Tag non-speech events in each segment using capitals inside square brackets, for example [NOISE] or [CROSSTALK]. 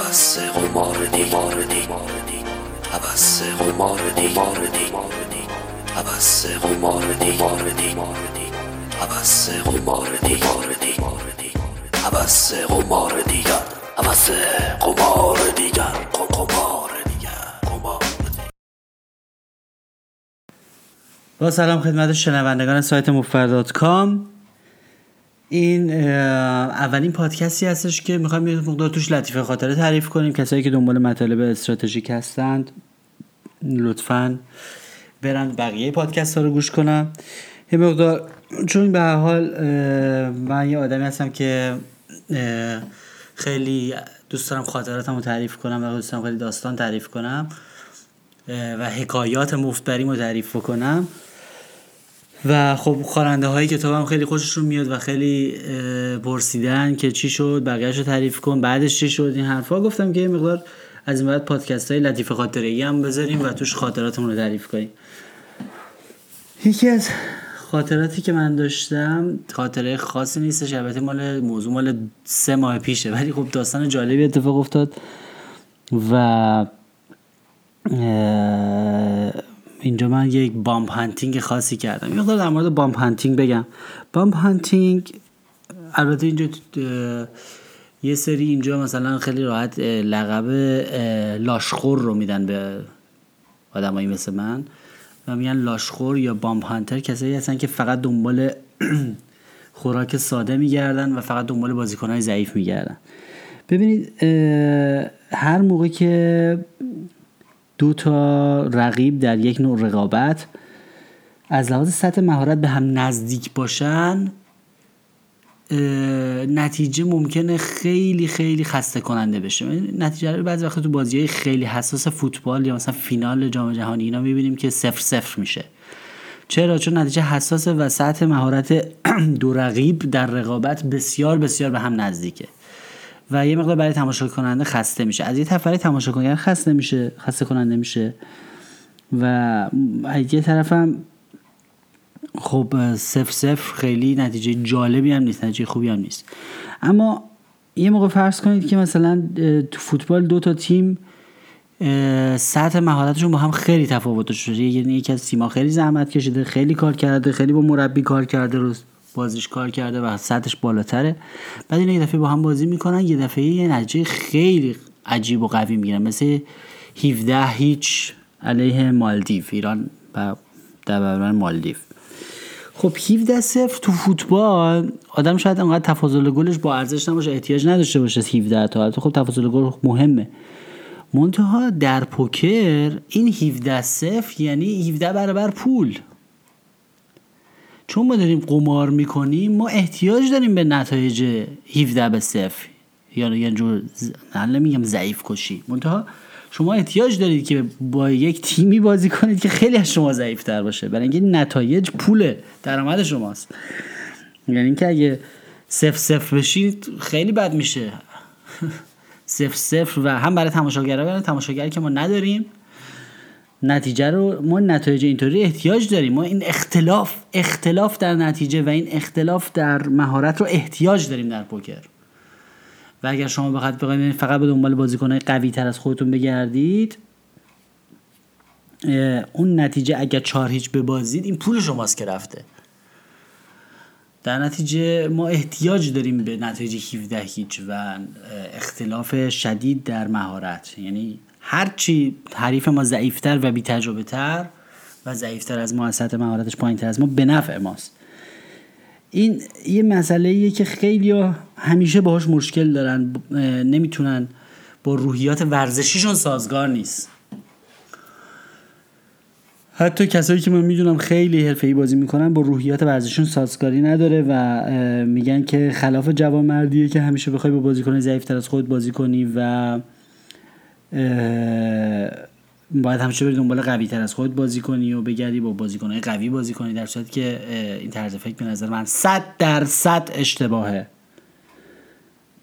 عبس قمار دیوار دی عبس قمار دیوار دی عبس قمار دیوار دی عبس قمار دیوار دی عبس قمار دیگر عبس قمار دیگر قمار با سلام خدمت شنوندگان سایت مفر کام. این اولین پادکستی هستش که می‌خوایم یه مقدار توش لطیفه خاطره تعریف کنیم. کسایی که دنبال مطالب استراتژیک هستند لطفا برن بقیه پادکست ها رو گوش کنم یه مقدار چون به حال من یه آدمی هستم که خیلی دوست دارم خاطراتم رو تعریف کنم و دوست دارم خیلی داستان تعریف کنم و حکایات مفتبریم رو تعریف بکنم. و خب خواننده های کتابم خیلی خوششون میاد و خیلی پرسیدن که چی شد بقیهش رو تعریف کن بعدش چی شد این حرفا. گفتم که یه مقدار از این بعد پادکست های لطیف خاطره هم بذاریم و توش خاطراتمون رو تعریف کنیم. یکی از خاطراتی که من داشتم خاطره خاصی نیستش البته مال موضوع مال سه ماه پیشه ولی خب داستان جالبی اتفاق افتاد و اینجا من یک bum hunting خاصی کردم. یه در مورد bum hunting بگم. bum hunting البته اینجا یه سری اینجا مثلا خیلی راحت لقب لاشخور رو میدن به آدمایی مثل من. و میگن لاشخور یا bum hunter. کسایی هستن که فقط دنبال [CLEARS THROAT] خوراک ساده میگردن و فقط دنبال بازیکنهای ضعیف میگردن. ببینید هر موقع که دو تا رقیب در یک نوع رقابت. از لحاظ سطح مهارت به هم نزدیک باشن نتیجه ممکنه خیلی خیلی خسته کننده بشه نتیجه رو بعضی وقت تو بازی های خیلی حساس فوتبال یا مثلا فینال جام جهانی اینا می‌بینیم که صفر صفر میشه. چرا؟ چون نتیجه حساسه و سطح مهارت [CLEARS THROAT] دو رقیب در رقابت بسیار بسیار به هم نزدیکه. و یه مقدار برای تماشا کننده خسته میشه. از یه طرف برای تماشا کننده خسته میشه خسته کننده میشه. و از یه طرفم خب صفر صفر خیلی نتیجه جالبی هم نیست نتیجه خوبی هم نیست. اما یه موقع فرض کنید که مثلا تو فوتبال دو تا تیم سطح مهارتشون با هم خیلی تفاوت شده. یعنی یکی از تیم‌ها خیلی زحمت کشیده خیلی کار کرده خیلی با مربی کار کرده رو بازیش کار کرده و سطحش بالاتره. بعد اینا یه دفعه با هم بازی می‌کنن یه دفعه یه نتیجه خیلی عجیب و قوی می‌گیرن. مثل 17 هیچ علیه مالدیو ایران و در مالدیو. خب 17 صفر تو فوتبال آدم شاید انقدر تفاضل گلش با ارزش نباشه احتیاج نداشته باشه 17 تا البته خب تفاضل گل مهمه. منتها در پوکر این 17 صفر یعنی 17 برابر پول. چون ما داریم قمار می‌کنیم ما احتیاج داریم به نتایج 17 به صفر. یا یه جور ز- نمیگم ضعیف کشی. منتها شما احتیاج دارید که با یک تیمی بازی کنید که خیلی از شما ضعیف تر باشه. برای اینکه نتایج پوله درآمد شماست. یعنی اینکه اگه صفر صفر بشید خیلی بد میشه. [LAUGHS] صفر صفر و هم برای تماشاگرها برای تماشاگر که ما نداریم نتیجه رو ما نتایج اینطوری احتیاج داریم. ما این اختلاف اختلاف در نتیجه و این اختلاف در مهارت رو احتیاج داریم در پوکر. و اگر شما بخواید بخواید فقط به دنبال بازیکنهای قوی تر از خودتون بگردید اون نتیجه اگر چهار هیچ ببازید این پول شماست که رفته. در نتیجه ما احتیاج داریم به نتایج 17 هیچ و اختلاف شدید در مهارت. یعنی هرچی حریف ما ضعیفتر و بی تجربه تر و ضعیفتر از ما از سطح مهارتش پایین تر از ما به نفع ماست. این یه مسئله که خیلی همیشه باهاش مشکل دارن نمی‌تونن با روحیات ورزشیشون سازگار نیست. حتی کسایی که من می‌دونم خیلی حرفه‌ای بازی می‌کنن با روحیات ورزششون سازگاری نداره و میگن که خلاف جوانمردیه که همیشه بخوای با بازیکن ضعیفتر از خود بازی کنی و باید همیشه بری دنبال قوی تر از خود بازی کنی و بگردی با بازیکنهای قوی بازی کنی در صورتی که این طرز فکر به نظر من 100 درصد اشتباهه.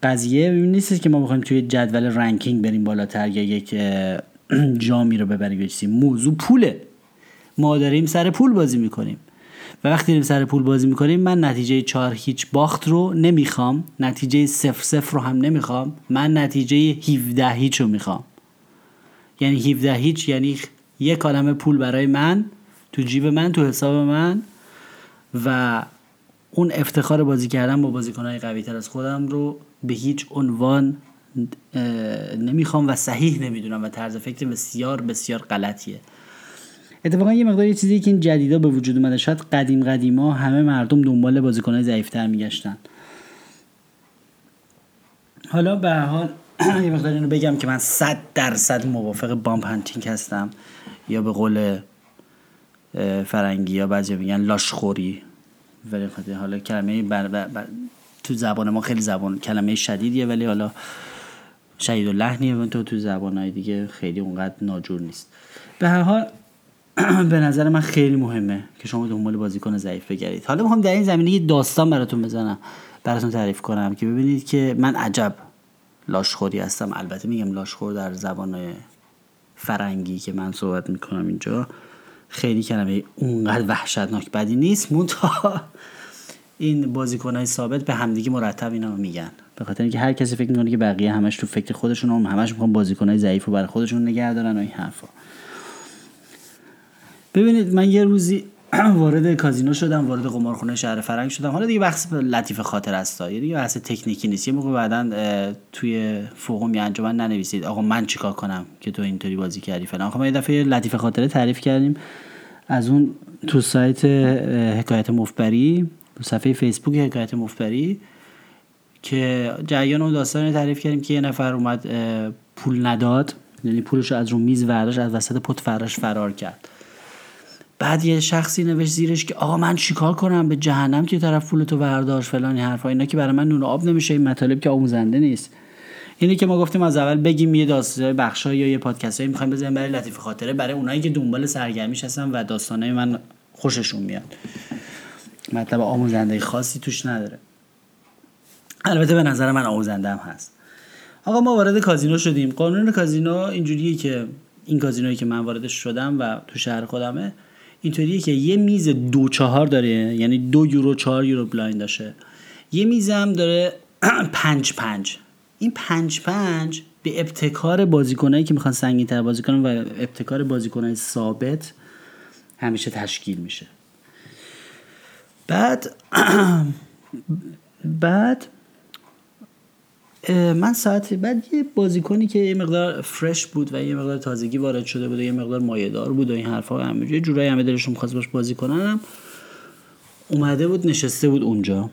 قضیه نیست که ما بخوایم توی جدول رنکینگ بریم بالاتر یا یک [CLEARS THROAT] جامی رو ببریم بچسیم موضوع پوله. ما داریم سر پول بازی می‌کنیم. و وقتی داریم سر پول بازی می‌کنیم من نتیجه چهار هیچ باخت رو نمی‌خوام. نتیجه صفر صفر رو هم نمی‌خوام. من نتیجه 17 هیچ رو می‌خوام. یعنی 17 هیچ یعنی یک کلمه پول برای من تو جیب من تو حساب من. و اون افتخار بازی کردن با بازیکنهای قوی تر از خودم رو به هیچ عنوان نمی‌خوام و صحیح نمی‌دونم و طرز فکر بسیار بسیار غلطیه. اتفاقا یه مقدار یه چیزی که این جدیدا به وجود اومده شاید قدیم قدیما همه مردم دنبال بازیکنهای ضعیفتر میگشتن. حالا به حال یه مقدار اینو بگم که من صد درصد موافق بامپ هنتینگ هستم. یا به قول فرنگی یا بعضی میگن لاشخوری. ولی حالا کلمه بر, بر, تو زبان ما خیلی زبان کلمه شدیدیه ولی حالا شدید و لحنیه تو تو زبان دیگه خیلی اونقدر ناجور نیست. به هر حال [CLEARS THROAT] به نظر من خیلی مهمه که شما دنبال بازیکن ضعیف بگردید. حالا می‌خوام در این زمینه یه داستان براتون بزنم. براتون تعریف کنم که ببینید که من عجب لاشخوری هستم. البته میگم لاشخور در زبان فرنگی که من صحبت می‌کنم اینجا. خیلی کلمه اونقدر وحشتناک بدی نیست. منتها این بازیکن های ثابت به همدیگه مرتب اینا میگن. به خاطر اینکه هر کسی فکر می‌کنه که بقیه همش تو فکر خودشون هم همش می‌خوان بازیکن های ضعیف رو برای خودشون نگه دارن و این حرفا. ببینید من یه روزی [CLEARS THROAT] وارد کازینو شدم وارد قمارخونه شهر فرنگ شدم. حالا دیگه بحث لطیف خاطر است. یه دیگه بحث تکنیکی نیست. یه موقع بعدا توی فوقم یه انجمن ننویسید. آقا من چیکار کنم که تو اینطوری بازی کردی فلان. آقا ما یه دفعه لطیف خاطره تعریف کردیم. از اون تو سایت حکایت مفبری صفحه فیسبوک حکایت مفبری که جریان اون داستان تعریف کردیم که یه نفر اومد پول نداد. یعنی پولش از رو میز ورداش از وسط پت فراش فرار کرد. بعد یه شخصی نوشت زیرش که آقا من چیکار کنم به جهنم که طرف پولتو ورداشت فلان حرفا. اینا که برای من نون آب نمیشه این مطالب که آموزنده نیست. اینی که ما گفتیم از اول بگیم یه داستان بخشا یا یه پادکست می‌خوایم بزنیم برای لطیف خاطره برای اونایی که دنبال سرگرمیش هستن و داستانای من خوششون میاد. مطلب آموزنده خاصی توش نداره. البته به نظر من آموزنده هم هست. آقا ما وارد کازینو شدیم. قانون کازینو اینجوریه که این کازینویی که من واردش شدم و تو شهر خودمه اینطوریه که یه میز دو چهار داره یعنی دو یورو چهار یورو blind داشته. یه میز هم داره [CLEARS THROAT] پنج پنج. این پنج پنج به ابتکار بازیکنایی که می‌خوان سنگین تر بازی کنن و ابتکار بازیکنای ثابت همیشه تشکیل میشه. بعد [CLEARS THROAT] بعد من ساعت بعد یه بازیکنی که یه مقدار فرش بود و یه مقدار تازگی وارد شده بود و یه مقدار مایه‌دار بود و این حرفا همینجوری جورایی همه دلشون می‌خواست باش بازی کنن. اومده بود نشسته بود اونجا.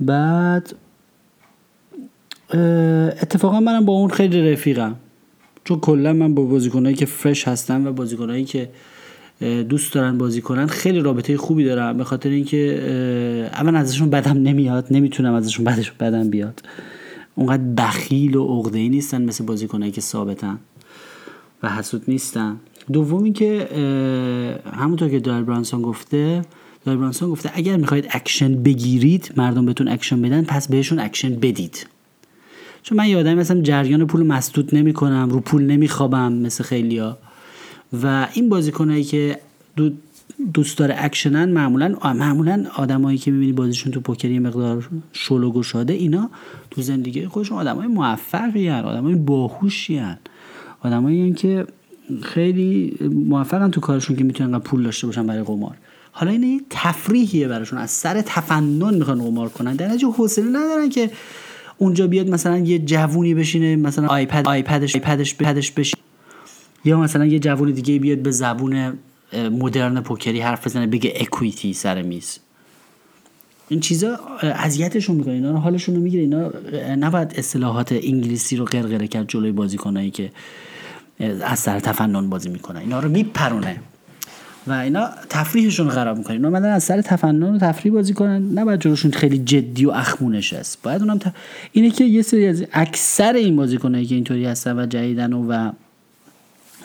بعد اتفاقا منم با اون خیلی رفیقم. چون کلا من با بازیکنایی که فرش هستن و بازیکنایی که دوست دارن بازی کنن خیلی رابطه خوبی دارم به خاطر اینکه اول ازشون بدم نمیاد نمی‌تونم ازشون بدش بدم بیاد. اونقدر بخیل و عقده ای نیستن مثل بازیکنایی که ثابتن و حسود نیستن. دومی که همونطور که دویل برانسون گفته دویل برانسون گفته اگر می‌خواید اکشن بگیرید مردم بهتون اکشن بدن پس بهشون اکشن بدید. چون من یادم مثلا جریان پول مسدود نمی‌کنم رو پول نمیخوابم مثل خیلیا و این بازیکنایی که دو دوست داره اکشنن معمولا معمولا آدمایی که می‌بینی بازیشون تو پوکر یه مقدار شل و گشاده اینا تو زندگی خودشون آدمای موفقی هن آدمای باهوشی هن. آدمایی که خیلی موفقن تو کارشون که می‌تونن پول داشته باشن برای قمار. حالا این یه تفریحیه براشون از سر تفنن می‌خوان قمار کنن. در نتیجه حوصله ندارن که اونجا بیاد مثلا یه جوونی بشینه مثلا آیپد آیپدش آیپدش بشینه. یا مثلا یه جوون دیگه بیاد به زبون مدرن پوکری حرف بزنه بگه اکویتی سر میز. این چیزا اذیتشون می‌کنه. اینا رو حالشون رو می‌گیره. اینا نباید اصطلاحات انگلیسی رو غرغره کرد جلوی بازیکنایی که از سر تفنن بازی می‌کنن. اینا رو میپرونه. و اینا تفریحشون رو خراب می‌کنه. اینا اومدن از سر تفنن و تفریح بازی کنن. نباید جلوشون خیلی جدی و اخمو نشست باید اونم اینه که یه سری از اکثر این بازیکنایی که اینطوری هستن و جدیدن و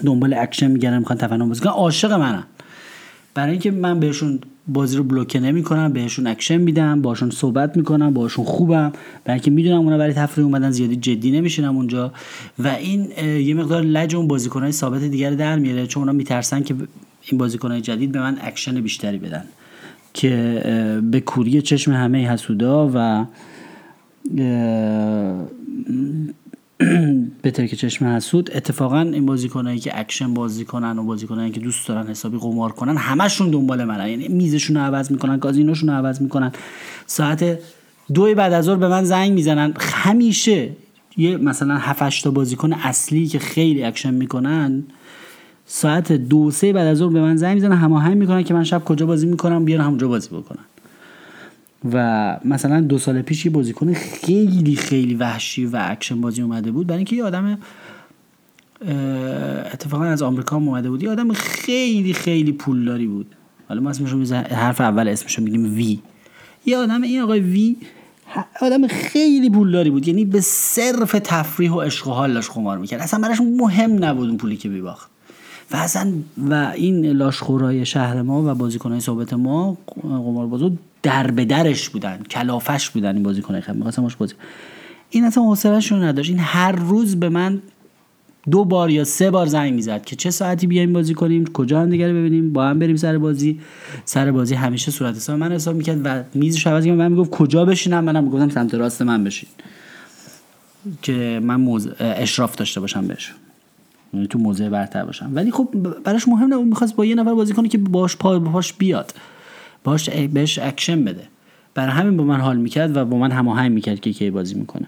دنبال اکشن میگردن می‌خوان تفنن بازی کنن عاشق منن برای اینکه من بهشون بازی رو بلوکه نمی‌کنم بهشون اکشن میدم باشون صحبت می‌کنم باشون خوبم. برای اینکه می‌دونم اونا برای تفریح اومدن زیادی جدی نمیشینم اونجا. و این یه مقدار لج اون بازیکنهای ثابت دیگر در میاره. چون اونا میترسن که این بازیکنهای جدید به من اکشن بیشتری بدن. که به کوری چشم همه حسودا و [CLEARS THROAT] به ترک چشم حسود اتفاقا این بازیکنایی که اکشن بازی کنن و بازیکنایی که دوست دارن حسابی قمار کنن همشون دنبال منن. یعنی میزشون رو عوض می‌کنن کازینوشون رو عوض می‌کنن. ساعت دو بعد از ظهر به من زنگ می‌زنن. همیشه یه مثلا 7 تا بازیکن اصلی که خیلی اکشن می‌کنن ساعت دو سه بعد از ظهر به من زنگ می‌زنن هماهنگ می‌کنن که من شب کجا بازی می‌کنم بیان همونجا بازی بکنن. و مثلا دو سال پیش یه بازیکن خیلی خیلی وحشی و اکشن بازی اومده بود. برای اینکه یه آدم اتفاقا از آمریکا اومده بود. یه آدم خیلی خیلی پولداری بود. حالا ما اسمش حرف اول اسمشو میگیم وی یه آدم این آقای وی آدم خیلی پولداری بود. یعنی به صرف تفریح و عشق و حال داشت قمار می‌کرد. اصلا براش مهم نبود اون پولی که بیباخت و اصلا و این لاشخورای شهر ما و بازیکنهای ثابت ما قمار بازو در به درش بودن کلافش بودن این بازیکنای خیلی می‌خواستم بازی این اصلا حوصله‌اش رو نداشت. این هر روز به من دو بار یا سه بار زنگ می‌زد که چه ساعتی بیایم بازی کنیم کجا هم دیگه ببینیم با هم بریم سر بازی. سر بازی همیشه صورت حساب. من حساب می‌کرد و میزش عوض من می‌گفت کجا بشینم؟ منم می‌گفتم سمت راست من بشین. که من موز... اشراف داشته باشم بهش. یعنی تو موضع برتر باشم. ولی خب براش مهم اون می‌خواست با یه نفر بازی کنه که باش پا باش بیاد. باش بهش اکشن بده. برای همین با من حال می‌کرد و با من هماهنگ می‌کرد که کی بازی می‌کنه.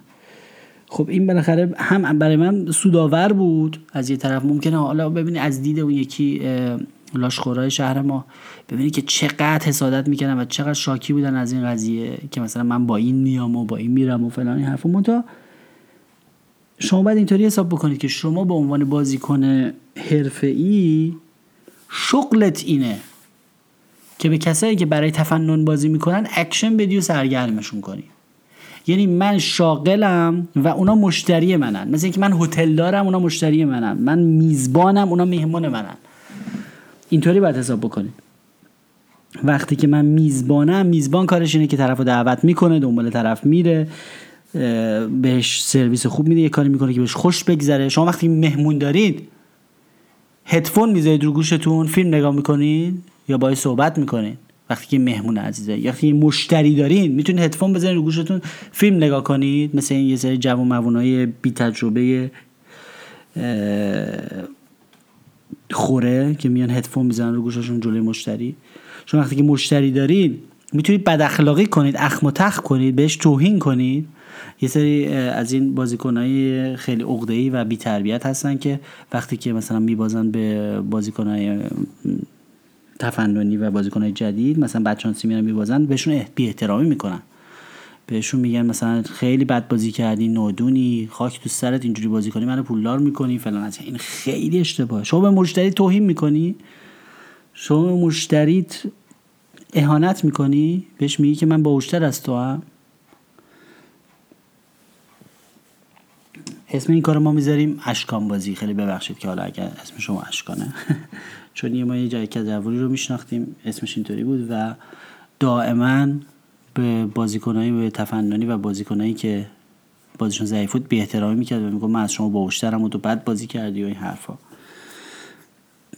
خب این بالاخره هم برای من سودآور بود. از یه طرف ممکنه حالا ببینی از دید اون یکی لاشخورای شهر ما ببینی که چقدر حسادت می‌کنن و چقدر شاکی بودن از این قضیه که مثلا من با این میام و با این میرم و فلان این حرفا. منتها شما باید اینطوری حساب بکنید که شما به عنوان بازیکن حرفه‌ای شغلت اینه. که به کسایی که برای تفنن بازی می‌کنن اکشن بدی و سرگرمشون کنی. یعنی من شاغلم و اونا مشتری منن. مثل اینکه من هتل دارم اونا مشتری منن. من میزبانم اونا مهمان منن. اینطوری باید حساب بکنید وقتی که من میزبانم میزبان کارش اینه که طرف دعوت می‌کنه دنبال طرف میره بهش سرویس خوب میده یه کاری می‌کنه که بهش خوش بگذره. شما وقتی مهمون دارید هدفون می‌ذارید رو گوشتون فیلم نگاه می‌کنید یا باید صحبت می‌کنید وقتی که مهمون عزیزه. یا وقتی مشتری دارین می‌تونید هدفون بزنید رو گوشتون. فیلم نگاه کنید مثل این یه سری جوان موانای بی تجربه خوره که میان هدفون می‌زنن رو گوششون جلوی مشتری. شما وقتی که مشتری دارید می‌تونید بد اخلاقی کنید اخم و تخ کنید بهش توهین کنید. یه سری از این بازیکنهای خیلی عقده‌ای و بی تربیت هستن که وقتی که مثلا میبازن به بازیکنهای تفننی و بازیکنهای جدید مثلا بچانسی میرن میبازن بهشون بی احترامی می‌کنن. بهشون میگن مثلا خیلی بد بازی کردی نودونی خاک تو سرت اینجوری بازی کنی منو پولدار می‌کنی فلان. از این خیلی اشتباه. شما به مشتری توهین می‌کنی شما به مشتریت اهانت می‌کنی بهش میگی که من باوشتر از تو هم اسم این کار ما می‌ذاریم اشکان بازی. خیلی ببخشید که حالا اگر اسم شما اشکانه. [LAUGHS] چون یه ما یه جای کجوری رو میشناختیم اسمش اینطوری بود و دائما به بازیکنایی به تفننی و بازیکنایی که بازیشون ضعیف بود بی احترامی می‌کرد و میگم من از شما باوشترم و تو بد بازی کردی و این حرفا.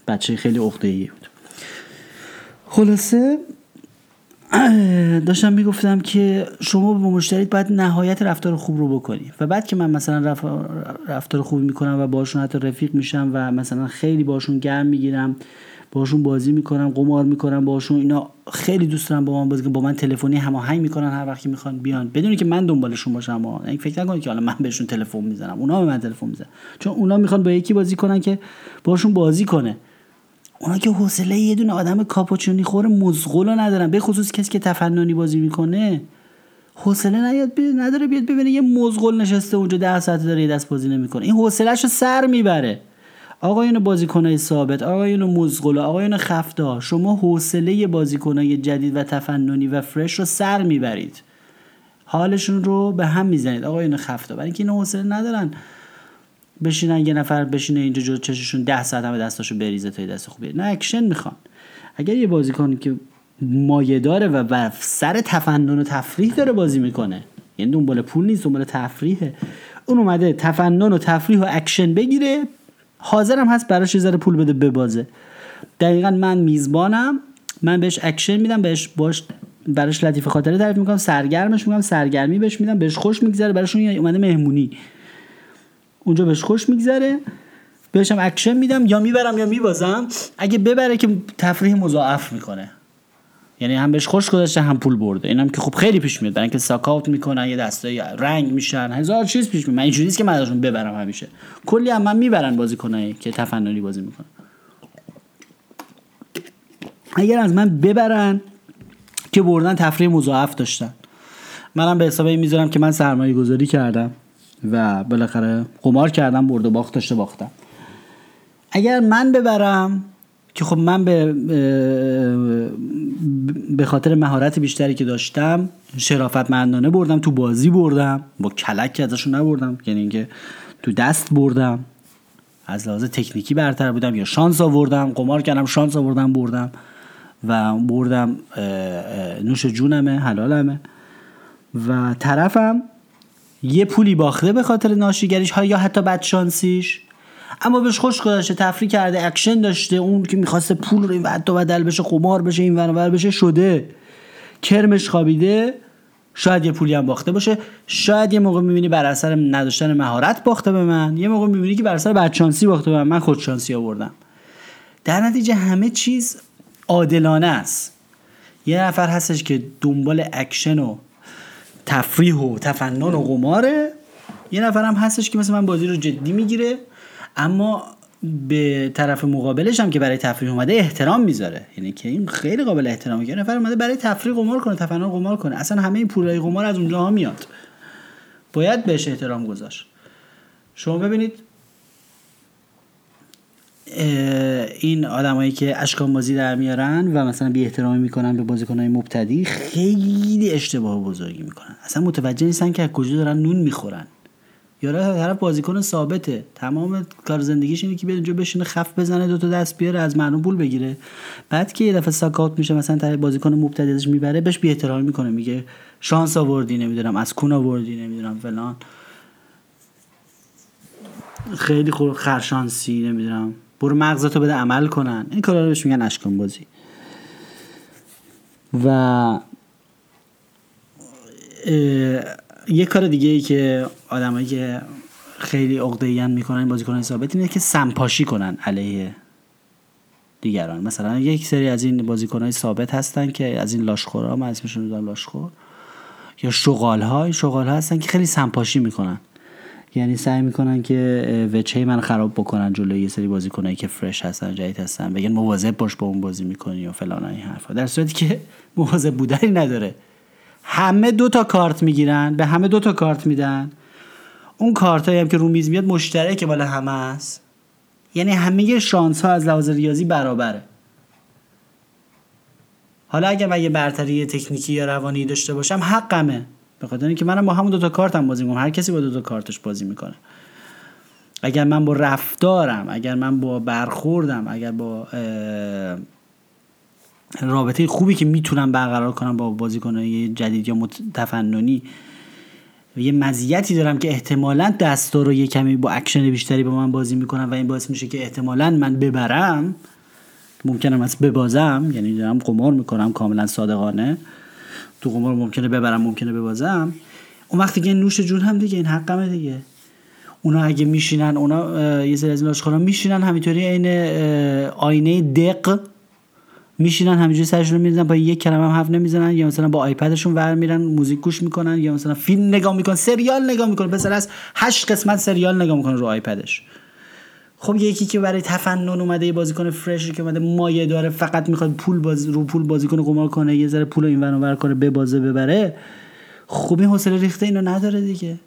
بچه خیلی عقده‌ای بود. خلاصه [CLEARS THROAT] داشتم می‌گفتم که شما با مشتریت باید نهایت رفتار خوب رو بکنی. و بعد که من مثلا رفتار خوبی می‌کنم و باشون حتی رفیق میشم و مثلا خیلی باشون گرم می‌گیرم باشون بازی می‌کنم قمار می‌کنم باشون اینا خیلی دوست دارم با من بازی با من تلفنی هماهنگ می‌کنن هر وقتی می‌خوان بیان. بدونی که من دنبالشون باشم. ها یعنی فکر نکنید که حالا من بهشون تلفن می‌زنم. اونا به من تلفن می‌زنن. چون اونا می‌خوان با یکی بازی کنن که باشون بازی کنه. اونا که حوصله یه دونه آدم کاپوچونی خور مزغول ندارن به خصوص کسی که تفننی بازی می‌کنه. حوصله نیاد نداره بیاد ببینه یه مزغول نشسته اونجا ده ساعت داره یه دست بازی نمی‌کنه. این حوصلهشو سر می‌بره. آقایون بازیکنای ثابت آقایون مزغول آقایون خفته شما حوصله بازیکنای جدید و تفننی و فرش رو سر می‌برید. حالشون رو به هم می‌زنید. آقایون خفته برای اینکه این حوصله ندارن. بشینن یه نفر بشینه اینجا جلو چششون ده ساعت همه دستاشو بریزه تا دست خوبیه. نه اکشن می‌خوان. اگر یه بازیکن که مایه داره و سر تفنن و تفریح داره بازی می‌کنه یعنی دنبال پول نیست دنبال تفریحه اون اومده تفنن و تفریح و اکشن بگیره حاضرم هست براش یه ذره پول بده ببازه. دقیقا من میزبانم من بهش اکشن میدم بهش باش براش لطیف خاطره تعریف می‌کنم سرگرمش می‌کنم سرگرمی بهش میدم بهش خوش میگذره براشون اومده مهمونی. اونجا بهش خوش میگذره. بهشم اکشن میدم. یا می‌برم یا میبازم. اگه ببره که تفریح مضاعف می‌کنه. یعنی هم بهش خوش گذاشته هم پول برده. اینم که خب خیلی پیش میاد. برای اینکه suck out می‌کنن یه دسته رنگ میشن. هزار چیز پیش میاد. من اینجوریه که من ازشون ببرم همیشه. کلی هم من می‌برن بازیکنایی که تفننی بازی می‌کنن. اگر از من ببرن که بردن تفریح مضاعف داشتن. منم به حساب این می‌ذارم که من سرمایه گذاری کردم. و بالاخره قمار کردم برد و باخت داشته باختم. اگر من ببرم که خب من به به خاطر مهارت بیشتری که داشتم شرافتمندانه بردم تو بازی بردم با کلک ازشون نبردم یعنی اینکه تو دست بردم از لحاظ تکنیکی برتر بودم یا شانس آوردم قمار کردم شانس آوردم بردم و بردم نوش جونمه حلالمه. و طرفم یه پولی باخته به خاطر ناشیگریش ها یا حتی بدشانسیش اما بهش خوش گذاشته تفریح کرده اکشن داشته اون که می‌خواسته پول رو این و بدل بشه قمار بشه این ور بشه شده. کرمش خوابیده. شاید یه پولی هم باخته باشه. شاید یه موقع می‌بینی بر اثر نداشتن مهارت باخته به من. یه موقع می‌بینی که بر اثر بدشانسی باخته به من. من خودشانسی آوردم. در نتیجه همه چیز عادلانه است. یه نفر هستش که دنبال اکشن و تفریح و تفنن و قماره. یه نفر هم هستش که مثل من بازی رو جدی می‌گیره اما به طرف مقابلش هم که برای تفریح اومده احترام می‌ذاره. یعنی که این خیلی قابل احترامه که نفر اومده برای تفریح قمار کنه تفنن قمار کنه. اصلا همه این پولای قمار از اونجاها میاد. باید بهش احترام گذاشت. شما ببینید این آدمایی که اشکان بازی در میارن و مثلا بی احترامی می‌کنن به بازیکنهای مبتدی خیلی اشتباه بزرگی می‌کنن. اصلا متوجه نیستن که از کجا دارن نون می‌خورن. یا طرف بازیکن ثابته. تمام کار زندگیش اینه که بیاد اینجا بشینه خف بزنه دو تا دست بیاره از مردم پول بگیره. بعد که یه دفعه ساکات میشه مثلا طرف بازیکن مبتدی ازش می‌بره بهش بی احترامی می‌کنه. میگه شانس آوردی نمی‌دونم از کون آوردی نمی‌دونم فلان. خیلی خور خرشانسی نمی‌دونم. برو مغزتو بده عمل کنن. این کارا رو بهش میگن اشکان بازی و یه کار دیگه ای که آدمایی که خیلی عقده می‌کنن بازیکنان ثابت اینه که سمپاشی کنن علیه دیگران. مثلا یک سری از این بازیکنهای ثابت هستن که از این لاشخورا من اسمشون می‌ذارم لاشخور یا شغال های شغال ها هستن که خیلی سمپاشی می‌کنن. یعنی سعی می‌کنن که وچه من خراب بکنن جلوی یه سری بازیکنایی که فرش هستن جدید هستن بگن مواظب باش با اون بازی می‌کنی و فلان این حرفا. در صورتی که [LAUGHS] مواظب بودنی نداره. همه دو تا کارت می‌گیرن به همه دو تا کارت میدن. اون کارت هم که رو میز میاد مشترک بالا همه است. یعنی همه شانس ها از لحاظ ریاضی برابره. حالا اگر من یه برتری تکنیکی یا روانی داشته باشم حقمه. به خاطر اینکه منم با همون دو تا کارتم بازی می‌کنم. هر کسی با دو تا کارتش بازی می‌کنه. اگر من با رفتارم اگر من با برخوردم اگر با رابطه خوبی که می‌تونم برقرار کنم با بازیکنهای جدید یا تفننی یه مزیتی دارم که احتمالا دستا رو یه کمی با اکشن بیشتری با من بازی می‌کنن و این باعث میشه که احتمالا من ببرم. ممکنم از ببازم یعنی دارم قمار می‌کنم کاملا صادقانه. تو قمار ممکنه ببرم ممکنه ببازم. اون وقتی که نوش جون هم دیگه این حقمه دیگه. اونا اگه میشینن اونا یه سری از این میشینن همینطوری عین آینه دق میشینن همینجوری سرشون رو می‌زنن با یک کلمه هم حرف نمی‌زنن. یا مثلا با آیپدشون ور میرن موزیک گوش می‌کنن یا مثلا فیلم نگاه می‌کنن سریال نگاه می‌کنن. پسر از هشت قسمت سریال نگاه می‌کنه رو آیپدش. خب یکی که برای تفنن اومده یه بازیکن fresh که اومده مایه داره فقط می‌خواد پول باز رو پول بازیکن قمار کنه یه ذره پول این ور کنه به بازه ببره. خب این حوصله ریخته اینو نداره دیگه.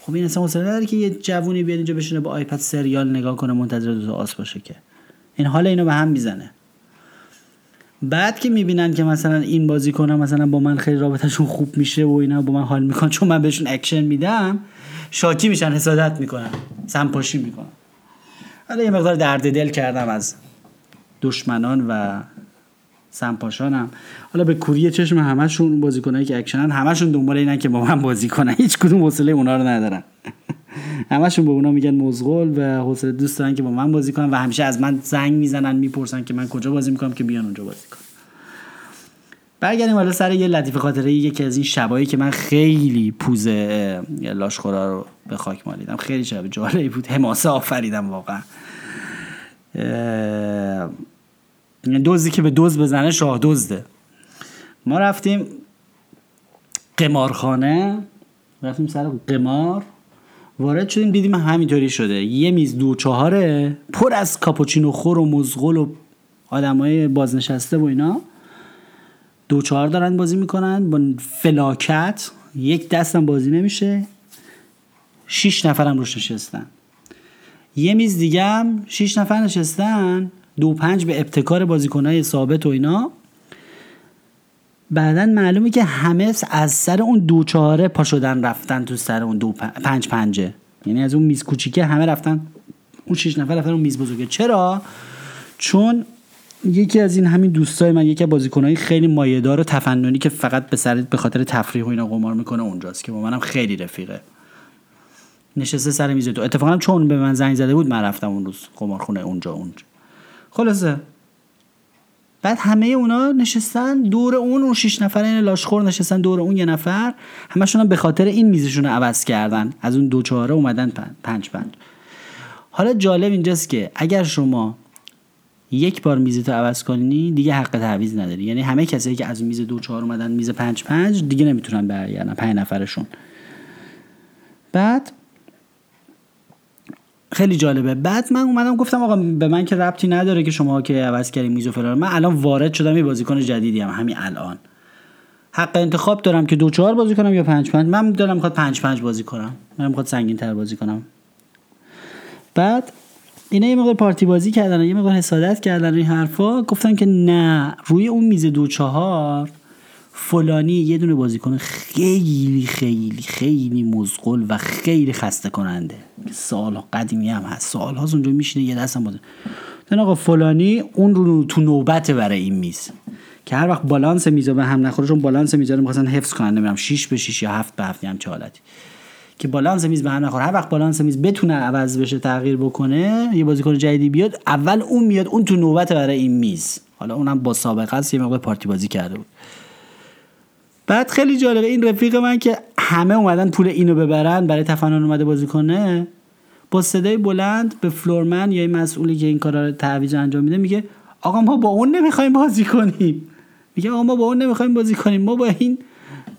خب این اصلا حوصله نداره که یه جوونی بیاد اینجا بشینه با iPad سریال نگاه کنه منتظر دو تا آس باشه که. این حال اینو به هم می‌زنه. بعد که می‌بینن که مثلا این بازیکن مثلا با من خیلی رابطهشون خوب میشه و اینا با من حال می‌کنن چون من بهشون اکشن میدم شاکی میشن حسادت می‌کنن سمپاشی می‌کنن. حالا یه مقدار درد دل کردم از دشمنان و سمپاشانم. حالا به کوری چشم همشون بازیکنایی که اکشنن همشون دنبال اینن که با من بازی کنن. هیچ کدوم حوصله اونا رو ندارن. [LAUGHS] همشون به اونا میگن مزغول و حوصله دوست دارن که با من بازی کنن و همیشه از من زنگ می‌زنن می‌پرسن که من کجا بازی می‌کنم که بیان اونجا بازی کنن. برگردیم حالا سر یه لطیفه خاطره یکی از این شبایی که من خیلی پوزه لاشخورا رو به خاک مالیدم. خیلی شب جالبی بود. حماسه آفریدم واقعا. دوزی که به دوز بزنه شاه دزده. ما رفتیم قمارخانه رفتیم سر قمار وارد شدیم دیدیم همینطوری شده. یه میز دو چهاره پر از کاپوچینو خور و مزغل و آدمای بازنشسته و اینا. دو چهار دارن بازی می‌کنن با فلاکت. یک دستم بازی نمیشه. شیش نفرم روش نشستن. یه میز دیگه هم شیش نفر نشستن. دو پنج به ابتکار بازیکنهای ثابت و اینا. بعدا معلومه که همه از سر اون دو چهاره پا شدن رفتن تو سر اون دو پنج پنجه. یعنی از اون میز کوچیکه همه رفتن. اون شیش نفر رفتن اون میز بزرگه. چرا؟ چون یکی از این همین دوستای من یکی از بازیکنهای خیلی مایه‌دار و تفننی که فقط به سر به خاطر تفریح و اینا قمار می‌کنه اونجاست که با منم خیلی رفیقه. نشسته سر میز تو. اتفاقا چون به من زنگ زده بود من رفتم اون روز قمارخونه اونجا اونجا خلاصه. بعد همه اونا نشستن دور اون اون شش نفر این لاشخور نشستن دور اون یه نفر. همشون به خاطر این میزشون رو عوض کردن. از اون دو چهاره اومدن پنج پنج. حالا جالب اینجاست که اگر شما یک بار میزتو عوض کنی دیگه حق تعویض نداری. یعنی همه کسایی که از میز دو چهار اومدن میز پنج پنج دیگه نمی‌تونن برگردن پنج نفرشون. بعد خیلی جالبه. بعد من اومدم گفتم آقا به من که ربطی نداره که شما که عوض کردین میز و فلان. من الان وارد شدم یه بازیکن جدیدی هم همین الان. حق انتخاب دارم که دو چهار بازی کنم یا پنج پنج. من دارم می‌خواد پنج پنج بازی کنم. من می‌خواد سنگین تر بازی کنم. بعد اینا یه مقدار پارتی بازی کردن یه مقدار حسادت کردن این حرفا. گفتن که نه روی اون میز دو چهار فلانی یه دونه بازیکن خیلی خیلی خیلی مزغل و خیلی خسته کننده سال قدیمی هم هست. سال ها اونجا میشینه یه دستم بازی آقا فلانی اون رو تو نوبت برای این میز. که هر وقت بالانس میز به هم نخوره چون بالانس میز رو می‌خواستن حفظ کنن نمی‌دونم 6 به 6 یا 7 به 7 هم چه حالتی. که بالانس میز به هم نخوره. هر وقت بالانس میز بتونه عوض بشه تغییر بکنه یه بازیکن جدیدی بیاد اول اون میاد اون تو نوبت برای این میز. حالا اونم با سابقه است یه موقع پارتی بازی کرده بود. بعد خیلی جالبه این رفیق من که همه اومدن پول اینو ببرن برای تفنن اومده بازی کنه با صدای بلند به floorman یا این مسئولی که این کارا رو تعویض انجام میده میگه آقا ما با اون نمی‌خوایم بازی کنیم. میگه آقا ما با اون نمی‌خوایم بازی کنیم ما با این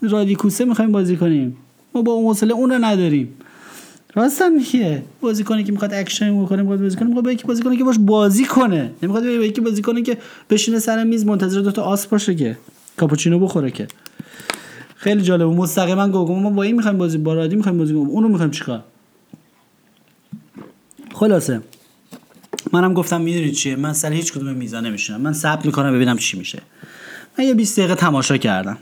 رادیکوسه می‌خوایم بازی کنیم ما با اون حوصله اون رو نداریم. راستم میگه بازیکنه که می‌خواد اکشن بکنه می‌خواد بازی کنه می‌خواد با یکی بازی کنه که باش بازی کنه نمی‌خواد با یکی بازی کنه که بشینه سر میز منتظر دو تا آس باشه که کاپوچینو بخوره که. خیلی جالب. مستقیما گفتم ما با این می‌خوایم بازی با رادی می‌خوایم بازی کنیم. اونو می‌خوایم چیکار؟ خلاصه منم گفتم می‌دونید چیه؟ من سر هیچ کدوم میزا نمیشونم من ثبت می‌کنم ببینم چی میشه. من یه 20 دقیقه تماشا کردم.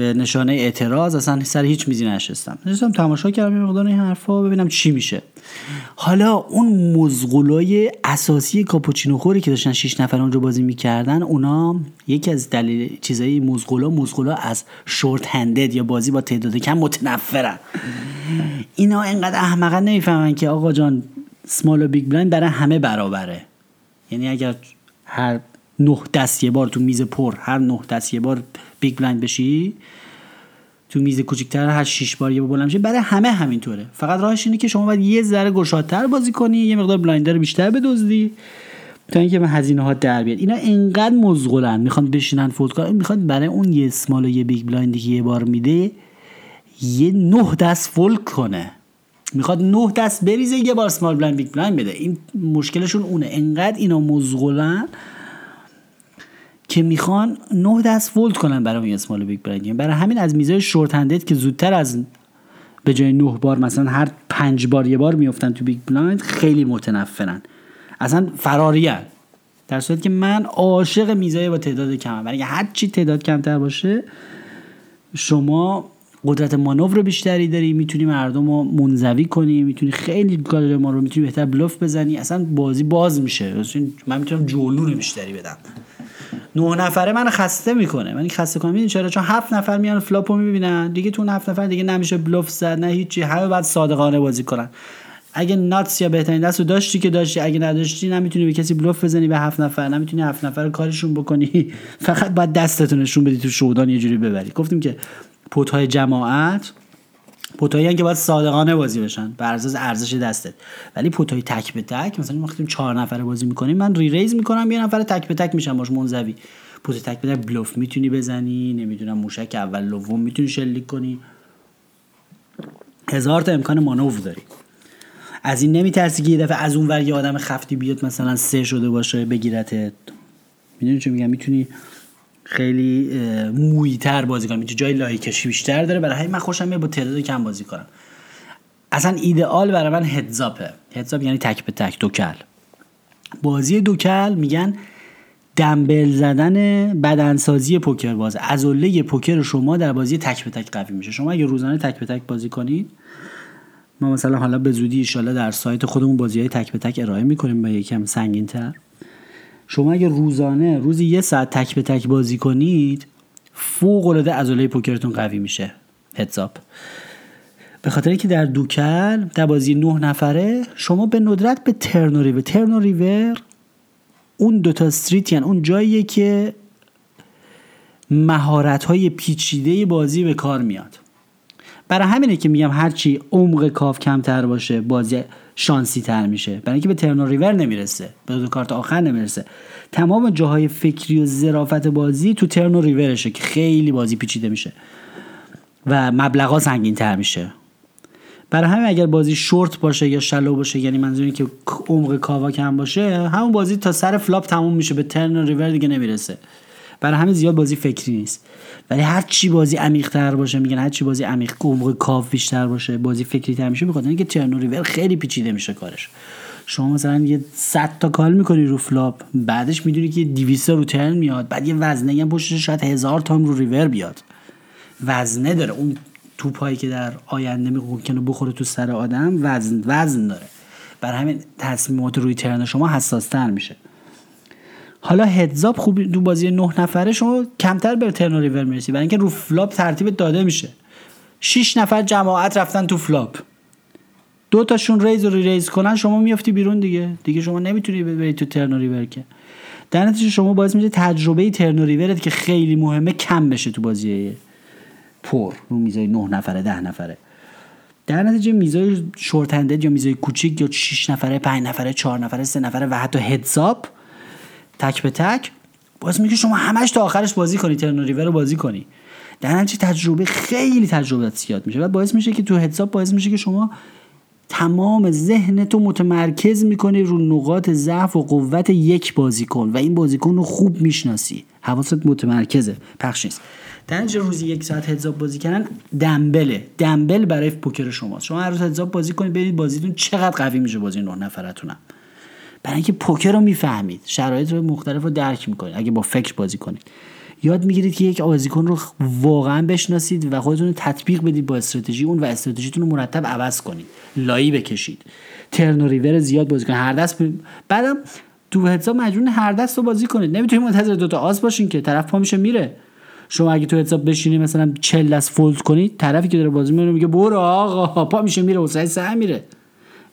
به نشانه اعتراض اصلا سر هیچ میزی نشستم. نشستم تماشا کردم یه مقدار این حرفا ببینم چی میشه. حالا اون مزغولای اساسی کاپوچینو خوری که داشتن 6 نفر اونجا بازی می‌کردن اونا یکی از دلیل چیزای مزغولا مزغولا از short-handed یا بازی با تعداد کم متنفرن. اینا انقدر احمقا نمی‌فهمن که آقا جان small و big blind برای همه برابره. یعنی اگر هر نه دست یه بار تو میز پر هر نه دست یه بار big blind بشی تو میز کوچیک‌تر هر شش بار یه blind برای همه همینطوره. فقط راهش اینه که شما باید یه ذره گشادتر بازی کنی یه مقدار blind رو بیشتر بدزدی تا اینکه من هزینه ها در بیاد. اینا انقدر مزغلن می‌خوان بشینن fold کنن می‌خواد برای اون یه small و یه big blind ی که یه بار میده یه نه دست fold کنه. می‌خواد نه دست بریزه یه بار small blind big blind بده. این مشکلشون اونه. انقدر اینا مزغلن که می‌خوان 9 دست fold کنن برای small big blind برای همین از میزای short-handed که زودتر از به جای 9 بار مثلا هر پنج بار یه بار میفتن تو big blind خیلی متنفرن. اصلا فراریان در صورتی که من عاشق میزای با تعداد کمم برای هر چی تعداد کمتر باشه شما قدرت مانور بیشتری داری می‌تونی مردم رو منزوی کنی می‌تونی خیلی کار ما رو می‌تونی بهتر بلوف بزنی. اصلا بازی باز میشه. من می‌تونم جولون بیشتری بدم. نه نفره من خسته می‌کنه. من خسته کنم. چرا؟ چون هفت نفر میان flop و می‌بینن. دیگه تو هفت نفر دیگه نمیشه بلوف زد نه هیچی. همه باید صادقانه بازی کنن. اگه nuts یا بهترین دست رو داشتی که داشتی اگه نداشتی نمی‌تونی به کسی بلوف بزنی به هفت نفر. نمی‌تونی هفت نفر کارشون بکنی. [LAUGHS] فقط باید دستتون نشون بدی تو showdown یه جوری ببری. گفتیم که pot های جماعت pot ایی که باید صادقانه بازی بشن بر اساس ارزش دستت. ولی pot ای تک به تک مثلا وقتی چهار نفره بازی می‌کنیم من re-raise می‌کنم یه نفر تک به تک میشم باش منزوی. pot تک به تک بلوف می‌تونی بزنی نمی‌دونم موشک اول دوم می‌تونی شلیک کنی. هزار تا امکان مانور داری. از این نمیترسی که یه دفعه از اون ور یه آدم خفتی بیاد مثلا سه شده باشه بگیرتت. می‌دونی چه میگم؟ می‌تونی خیلی مویتر بازی کنم. می‌تونی جای لایه کشی بیشتر داره. برای همین من خوشم میاد با تعداد کم بازی کنم. اصلا ایدئال برای من هدزاپه هدزاپ یعنی تک به تک دوکل بازی دوکل میگن دنبل زدن بدنسازی پوکر باز عضله پوکر شما در بازی تک به تک قوی میشه. شما اگه روزانه تک به تک بازی کنید ما مثلا حالا به زودی ایشالا در سایت خودمون بازی های تک به تک ارائه می‌کنیم با یکم سنگین تر شما اگه روزانه روزی یه ساعت تک به تک بازی کنید فوق العاده عضله پوکرتون قوی میشه. هدزاپ به خاطر که در دوکل در بازی نه نفره شما به ندرت به ترن ریور ترن ریور اون دوتا استریت یعنی اون جاییه که مهارت های پیچیده بازی به کار میاد. برای همینه که میگم هرچی عمق کاف کمتر باشه بازی شانسی تر میشه. برای اینکه به turn river نمی‌رسه. به دو کارت آخر نمی‌رسه. تمام جاهای فکری و ظرافت بازی تو turn و river شه که خیلی بازی پیچیده میشه و مبلغا سنگین تر میشه. برای همین اگر بازی شورت باشه یا shallow باشه یعنی منظور که عمق کاوا کم باشه همون بازی تا سر flop تموم میشه. به turn river دیگه نمی‌رسه. برای همین زیاد بازی فکری نیست. ولی هر چی بازی عمیق تر باشه میگن هر چی بازی عمیق عمق کاف بیشتر باشه بازی فکری تر میشه بخاطر اینکه turn river خیلی پیچیده میشه کارش. شما مثلا یه 100 تا call می‌کنی رو flop بعدش می‌دونی که 200 رو turn میاد بعد یه وزنه هم پشتش شاید هزار تا رو ریور بیاد. وزنه داره. اون توپایی که در آینده ممکنه بخوره تو سر آدم وزن وزن داره. بر همین تصمیمات روی turn شما حساس تر میشه. حالا heads-up خوب تو بازی نه نفره شما کمتر به turn river می‌رسی. برای اینکه رو flop ترتیب داده میشه. 6 نفر جماعت رفتن تو flop دو تاشون raise و re-raise کنن شما میافتی بیرون دیگه. دیگه شما نمی‌تونی بری تو turn river که. در شما باعث میشه تجربه turn river ت که خیلی مهمه کم بشه تو بازی پر. رو میزای نه نفره ده نفره. در نتیجه میزای شورت یا میزای کوچیک یا 6 نفره 5 نفره 4 نفره 3 نفره و حتی heads-up تک به تک باعث میگه شما همش تا آخرش بازی کنی ترن ریور رو بازی کنی. در نتیجه تجربه خیلی تجربه زیاد میشه. و باعث میشه که تو حساب باعث میشه که شما تمام ذهن تو متمرکز می‌کنی رو نقاط ضعف و قوت یک بازیکن و این بازیکن رو خوب می‌شناسی. حواست متمرکزه. پخش نیست. در روزی یک ساعت هدزاب بازی کردن؟ دنبله دنبل برای پوکر شماست. شما هر روز هدزاب بازی کنید ببینید بازیتون چقدر قوی میشه بازی نه نفرتونم. برای اینکه پوکر رو می‌فهمید. شرایط رو مختلف رو درک می‌کنید. اگه با فکر بازی کنید. یاد می‌گیرید که یک بازیکن رو واقعا بشناسید و خودتون رو تطبیق بدید با استراتژی اون و استراتژیتون رو مرتب عوض کنید. لایی بکشید. ترن و ریور زیاد بازی کنید هر دست ب... بعدم تو حساب مجبور هر دست رو بازی کنید. نمی‌تونید منتظر دوتا آس باشین که طرف پا میشه میره. شما اگه تو حساب بشینی مثلا 40 دست فولد کنید طرفی که داره بازی می‌کنه میگه برو آقا پا میشه میره. و سه میره.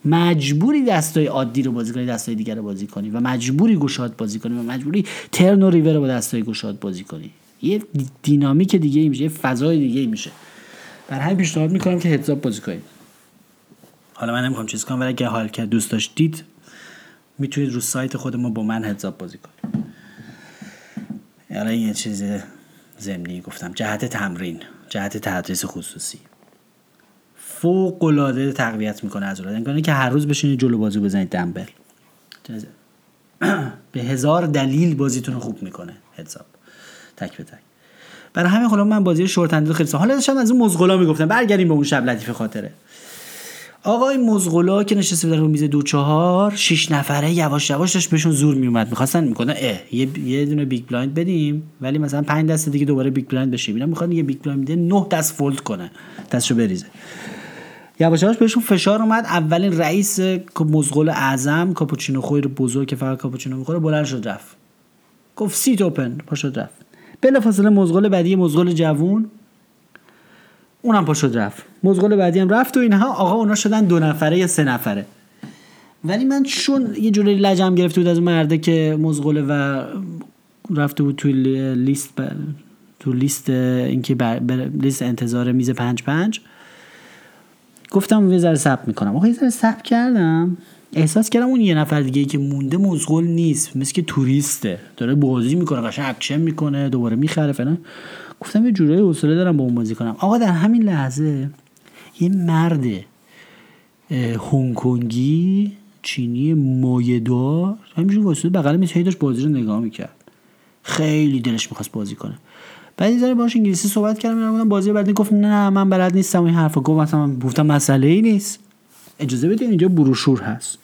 مجبوری دستای عادی رو بازی کنی دستای دیگر رو بازی کنی و مجبوری گشاد بازی کنی و مجبوری ترن و ریور رو با دستای گشاد بازی کنی. یه دینامیک دیگه ای میشه یه فضای دیگه ای میشه. بر همین پیشنهاد می‌کنم که هدزاب بازی کنید. حالا من نمی‌خوام چیز کنم ولی اگه حال کرد دوست داشتید می‌تونید رو سایت خود ما با من هدزاب بازی کنید. حالا یه چیز زمینی گفتم جهت تمرین جهت تدریس خصوصی. فوق العاده تقویت می‌کنه از انگار که هر روز بشینید جلو بازو بزنید دمبل [CLEARS THROAT] به هزار دلیل بازیتون رو خوب می‌کنه. حساب. تک به تک. برای همین خلا من بازی short-handed خیلی حالا داشتم از اون مزغلا می‌گفتم. برگردیم به اون شب لطیف خاطره. آقا این مزغلا که نشسته بودن رو میز دو چهار شش نفره یواش یواش داشت بهشون زور میومد می‌خواستن می‌کنن. اه یه, یه دونه big blind بدیم. ولی مثلا پنج دست دیگه دوباره big blind بشیم. اینا می‌خواد یه big blind بده نه دست fold کنه. دستشو بریزه. یواش یواش بهشون فشار اومد. اولین رئیس مزغل اعظم کاپوچینو خوی بزرگ که فقط کاپوچینو می‌خوره بلند شد رفت. گفت سیت اوپن پاشد رفت. بلافاصله مزغل بعدی مزغل جوون اونم پاشد رفت. مزغل بعدی هم رفت و اینها آقا اونا شدن دو نفره یا سه نفره. ولی من چون یه جوری لجم گرفته بود از مرده که مزغله و رفته بود توی لیست ب... تو لیست اینکه بر... بر... لیست انتظار میز پنج پنج گفتم یه ذره صبر می‌کنم. آقا یه ذره صبر کردم. احساس کردم اون یه نفر دیگه که مونده مزغل نیست مثل که توریسته. داره بازی می‌کنه قشنگ اکشن می‌کنه دوباره می‌خره فلان. گفتم یه جورایی حوصله دارم با اون بازی کنم. آقا در همین لحظه یه مرد هنگ کنگی چینی مایه‌دار همینجوری وایساده بغل میز داشت بازی رو نگاه می‌کرد. خیلی دلش می‌خواست بازی کنه. بعد یه باش انگلیسی صحبت کردم من بازی بعد گفت نه من بلد نیستم این حرفا گفت مثلا گفتم مسئله ای نیست. اجازه بدید اینجا بروشور هست.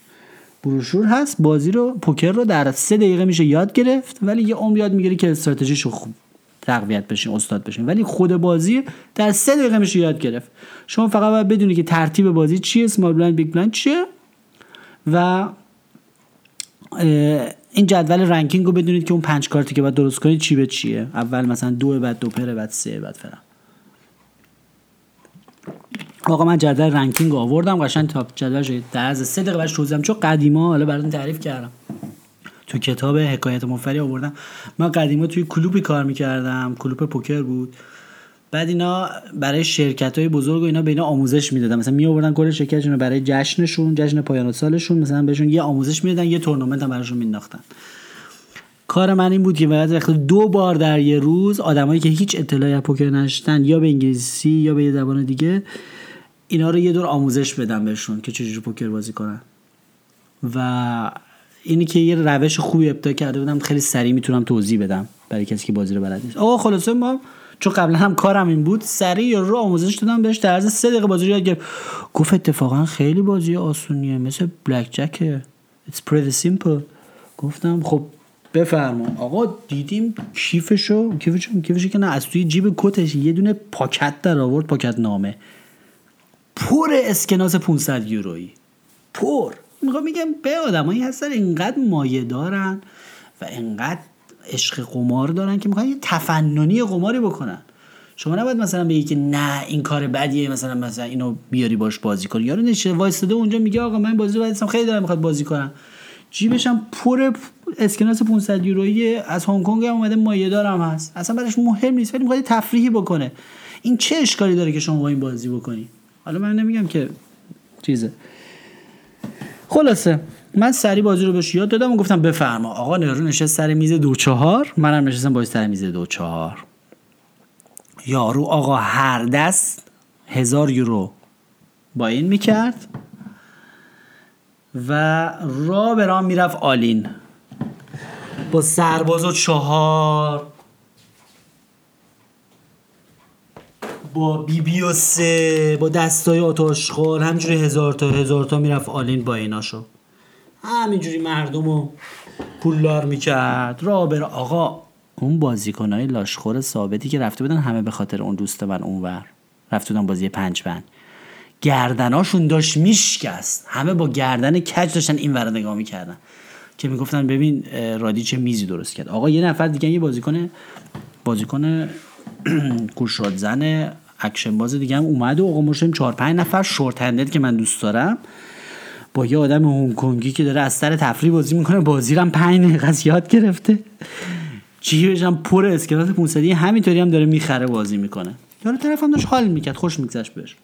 بروشور هست بازی رو پوکر رو در سه دقیقه میشه یاد گرفت ولی یه عمر یاد می‌گیری که استراتژیشو خوب تقویت بشین استاد بشین ولی خود بازی در سه دقیقه میشه یاد گرفت. شما فقط باید بدونی که ترتیب بازی چیه small blind big blind چیه؟ و این جدول ranking رو بدونید که اون پنج کارتی که باید درست کنید چی به چیه؟ اول مثلا دو بعد دو پره بعد سه بعد فلان. آقا من جدول ranking آوردم قشنگ تا جدول شد در از سه دقیقه توضیحم چون قدیما حالا براتون تعریف کردم. تو کتاب حکایت مفبری آوردم. من قدیما توی کلوبی کار می‌کردم. کلوب پوکر بود. بعد اینا برای شرکت های بزرگ و اینا به اینا آموزش می‌دادن. مثلا می آوردن کل شرکتشون برای جشنشون جشن پایان سالشون مثلا بهشون یه آموزش می‌دادن یه تورنمنت هم براشون مینداختن. کار من این بود که وقت دو بار در یه روز آدمایی که هیچ اطلاعی از پوکر نداشتن یا به انگلیسی یا به یه زبان دیگه اینا رو یه دور آموزش بدم بهشون که چجوری پوکر بازی کنن. و اینی که یه روش خوبی ابدا کرده بودم خیلی سریع می‌تونم توضیح بدم برای کسی که بازی رو بلد نیست. آقا خلاصه ما چون قبلا هم کارم این بود سریع رو آموزش دادم بهش در عرض سه دقیقه بازی یاد گرفت. گفت اتفاقا خیلی بازی آسونیه مثل بلک جکه It's pretty simple. گفتم خب بفرما. آقا دیدیم کیفشو کیفشو کیفشو که نه از توی جیب کتش یه دونه پاکت در آورد پاکت نامه. پر اسکناس 500 یورویی. پر. میگم به آدمایی هستن اینقدر مایه دارن و اینقدر عشق قمار دارن که می‌خوان یه تفننی قماری بکنن. شما نباید مثلا بگی که نه این کار بدیه مثلا مثلا اینو بیاری باش بازی کنی. یارو نشه وایستاده اونجا میگه آقا من بازی رو خیلی دارم می‌خواد بازی کنم. جیبش هم پر اسکناس 500 یورویی از هنگ کنگ هم اومده مایه دارم هست. اصلا برش مهم نیست ولی می‌خواد تفریحی بکنه. این چه اشکالی داره که شما با این بازی بکنی؟ حالا من نمیگم که چیزه. خلاصه. من سری بازی رو بهش یاد دادم و گفتم بفرما. آقا نهرو نشست سر میز دو چهار. منم نشستم باید سر میز دو چهار. یارو آقا هر دست هزار یورو با این می‌کرد و را به راه می‌رفت آلین. با سرباز و چهار. با بی بی و سه با دستای آتاشخال همجوری هزار تا هزار تا می‌رفت آلین با ایناشو. همینجوری مردم رو پولدار می‌کرد. را بر آقا. اون بازیکنهای لاشخور ثابتی که رفته بودن همه به خاطر اون دوست من اونور. رفته بودن بازی پنج بند گردناشون داشت میشکست. همه با گردن کج داشتن این ور نگاه می‌کردن. که می‌گفتن ببین رادی چه میزی درست کرد. آقا یه نفر دیگه یه بازیکن بازیکن [CLEARS THROAT] گشاد زن اکشن باز دیگه هم اومد و آقا ما 4 5 نفر. short handed که من دوست دارم. با یه آدم هنگ کنگی که داره از سر تفریح بازی می‌کنه بازی رو 5 دقیقه یاد گرفته. جیبش هم پر اسکناس 500 همینطوری هم داره می‌خره بازی می‌کنه. طرف هم داشت حال می‌کرد. خوش میگذشت بهش.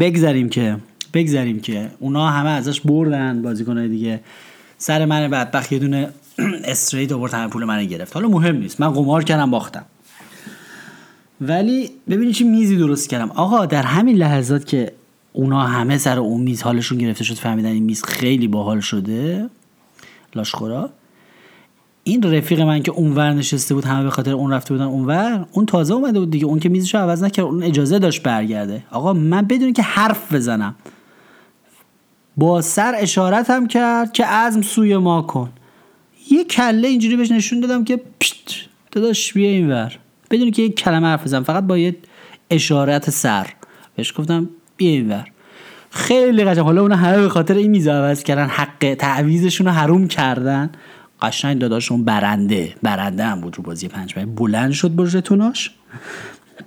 بگذاریم که بگذاریم که اونا همه ازش بردن بازیکنای دیگه. سر من بدبخت یه دونه [CLEARS THROAT] استریت آورد همه پول من گرفت. حالا مهم نیست. من قمار کردم باختم. ولی ببینید چی میزی درست کردم. آقا در همین لحظات که اونا همه سر اون میز حالشون گرفته شد فهمیدن این میز خیلی باحال شده. لاشخورا. این رفیق من که اونور نشسته بود همه به خاطر اون رفته بودن اونور اون تازه اومده بود دیگه. اون که میزشو عوض نکرد اون اجازه داشت برگرده. آقا من بدون که حرف بزنم. با سر اشارت هم کرد که عزم سوی ما کن. یه کله اینجوری بهش نشون دادم که پشت داداش بیا اینور بدون که یک کلمه حرف بزنم فقط با یه اشارت سر. بهش گفتم بیا خیلی قشنگ. حالا اون همه به خاطر این میز عوض کردن حق تعویزشون رو حروم کردن. قشنگ داداشون برنده برنده هم بود رو بازی پنج بلند شد با ژتوناش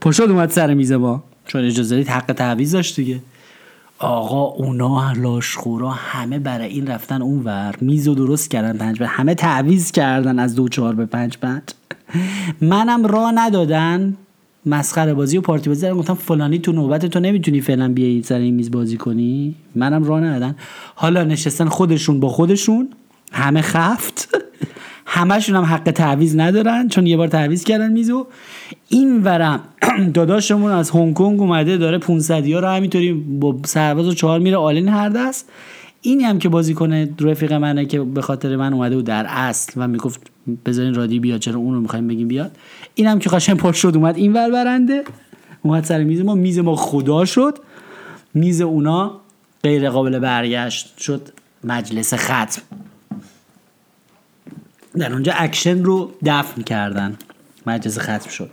پشت اومد سر میز ما. چون اجازه دید حق تعویز داشت دیگه. آقا اونا لاشخورا همه برای این رفتن اونور میز رو درست کردن پنج همه تعویز کردن از دو چهار به پنج پنج. منم را ندادن. مسخره بازی و پارتی بازی دارم گفتم فلانی تو نوبت تو نمی‌تونی فعلا بیای سر این میز بازی کنی. منم راه ندادن. حالا نشستن خودشون با خودشون. همه خفت. [LAUGHS] همشون هم حق تعویز ندارن چون یه بار تعویز کردن میزو این ورم [CLEARS THROAT] داداشمون از هنگ کنگ اومده داره 500 رو همینطوری با سرباز و چهار میره آلین هر دست. اینی هم که بازی کنه رفیق منه که به خاطر من اومده بود در اصل و می‌گفت بذارین رادی بیاد چرا اون رو می‌خوایم بگیم بیاد. اینم که قشنگ پاش شد اومد این ور برنده اومد سر میز ما میز ما خدا شد. میز اونا غیر قابل برگشت شد مجلس ختم. در اونجا اکشن رو دفن کردن مجلس ختم شد.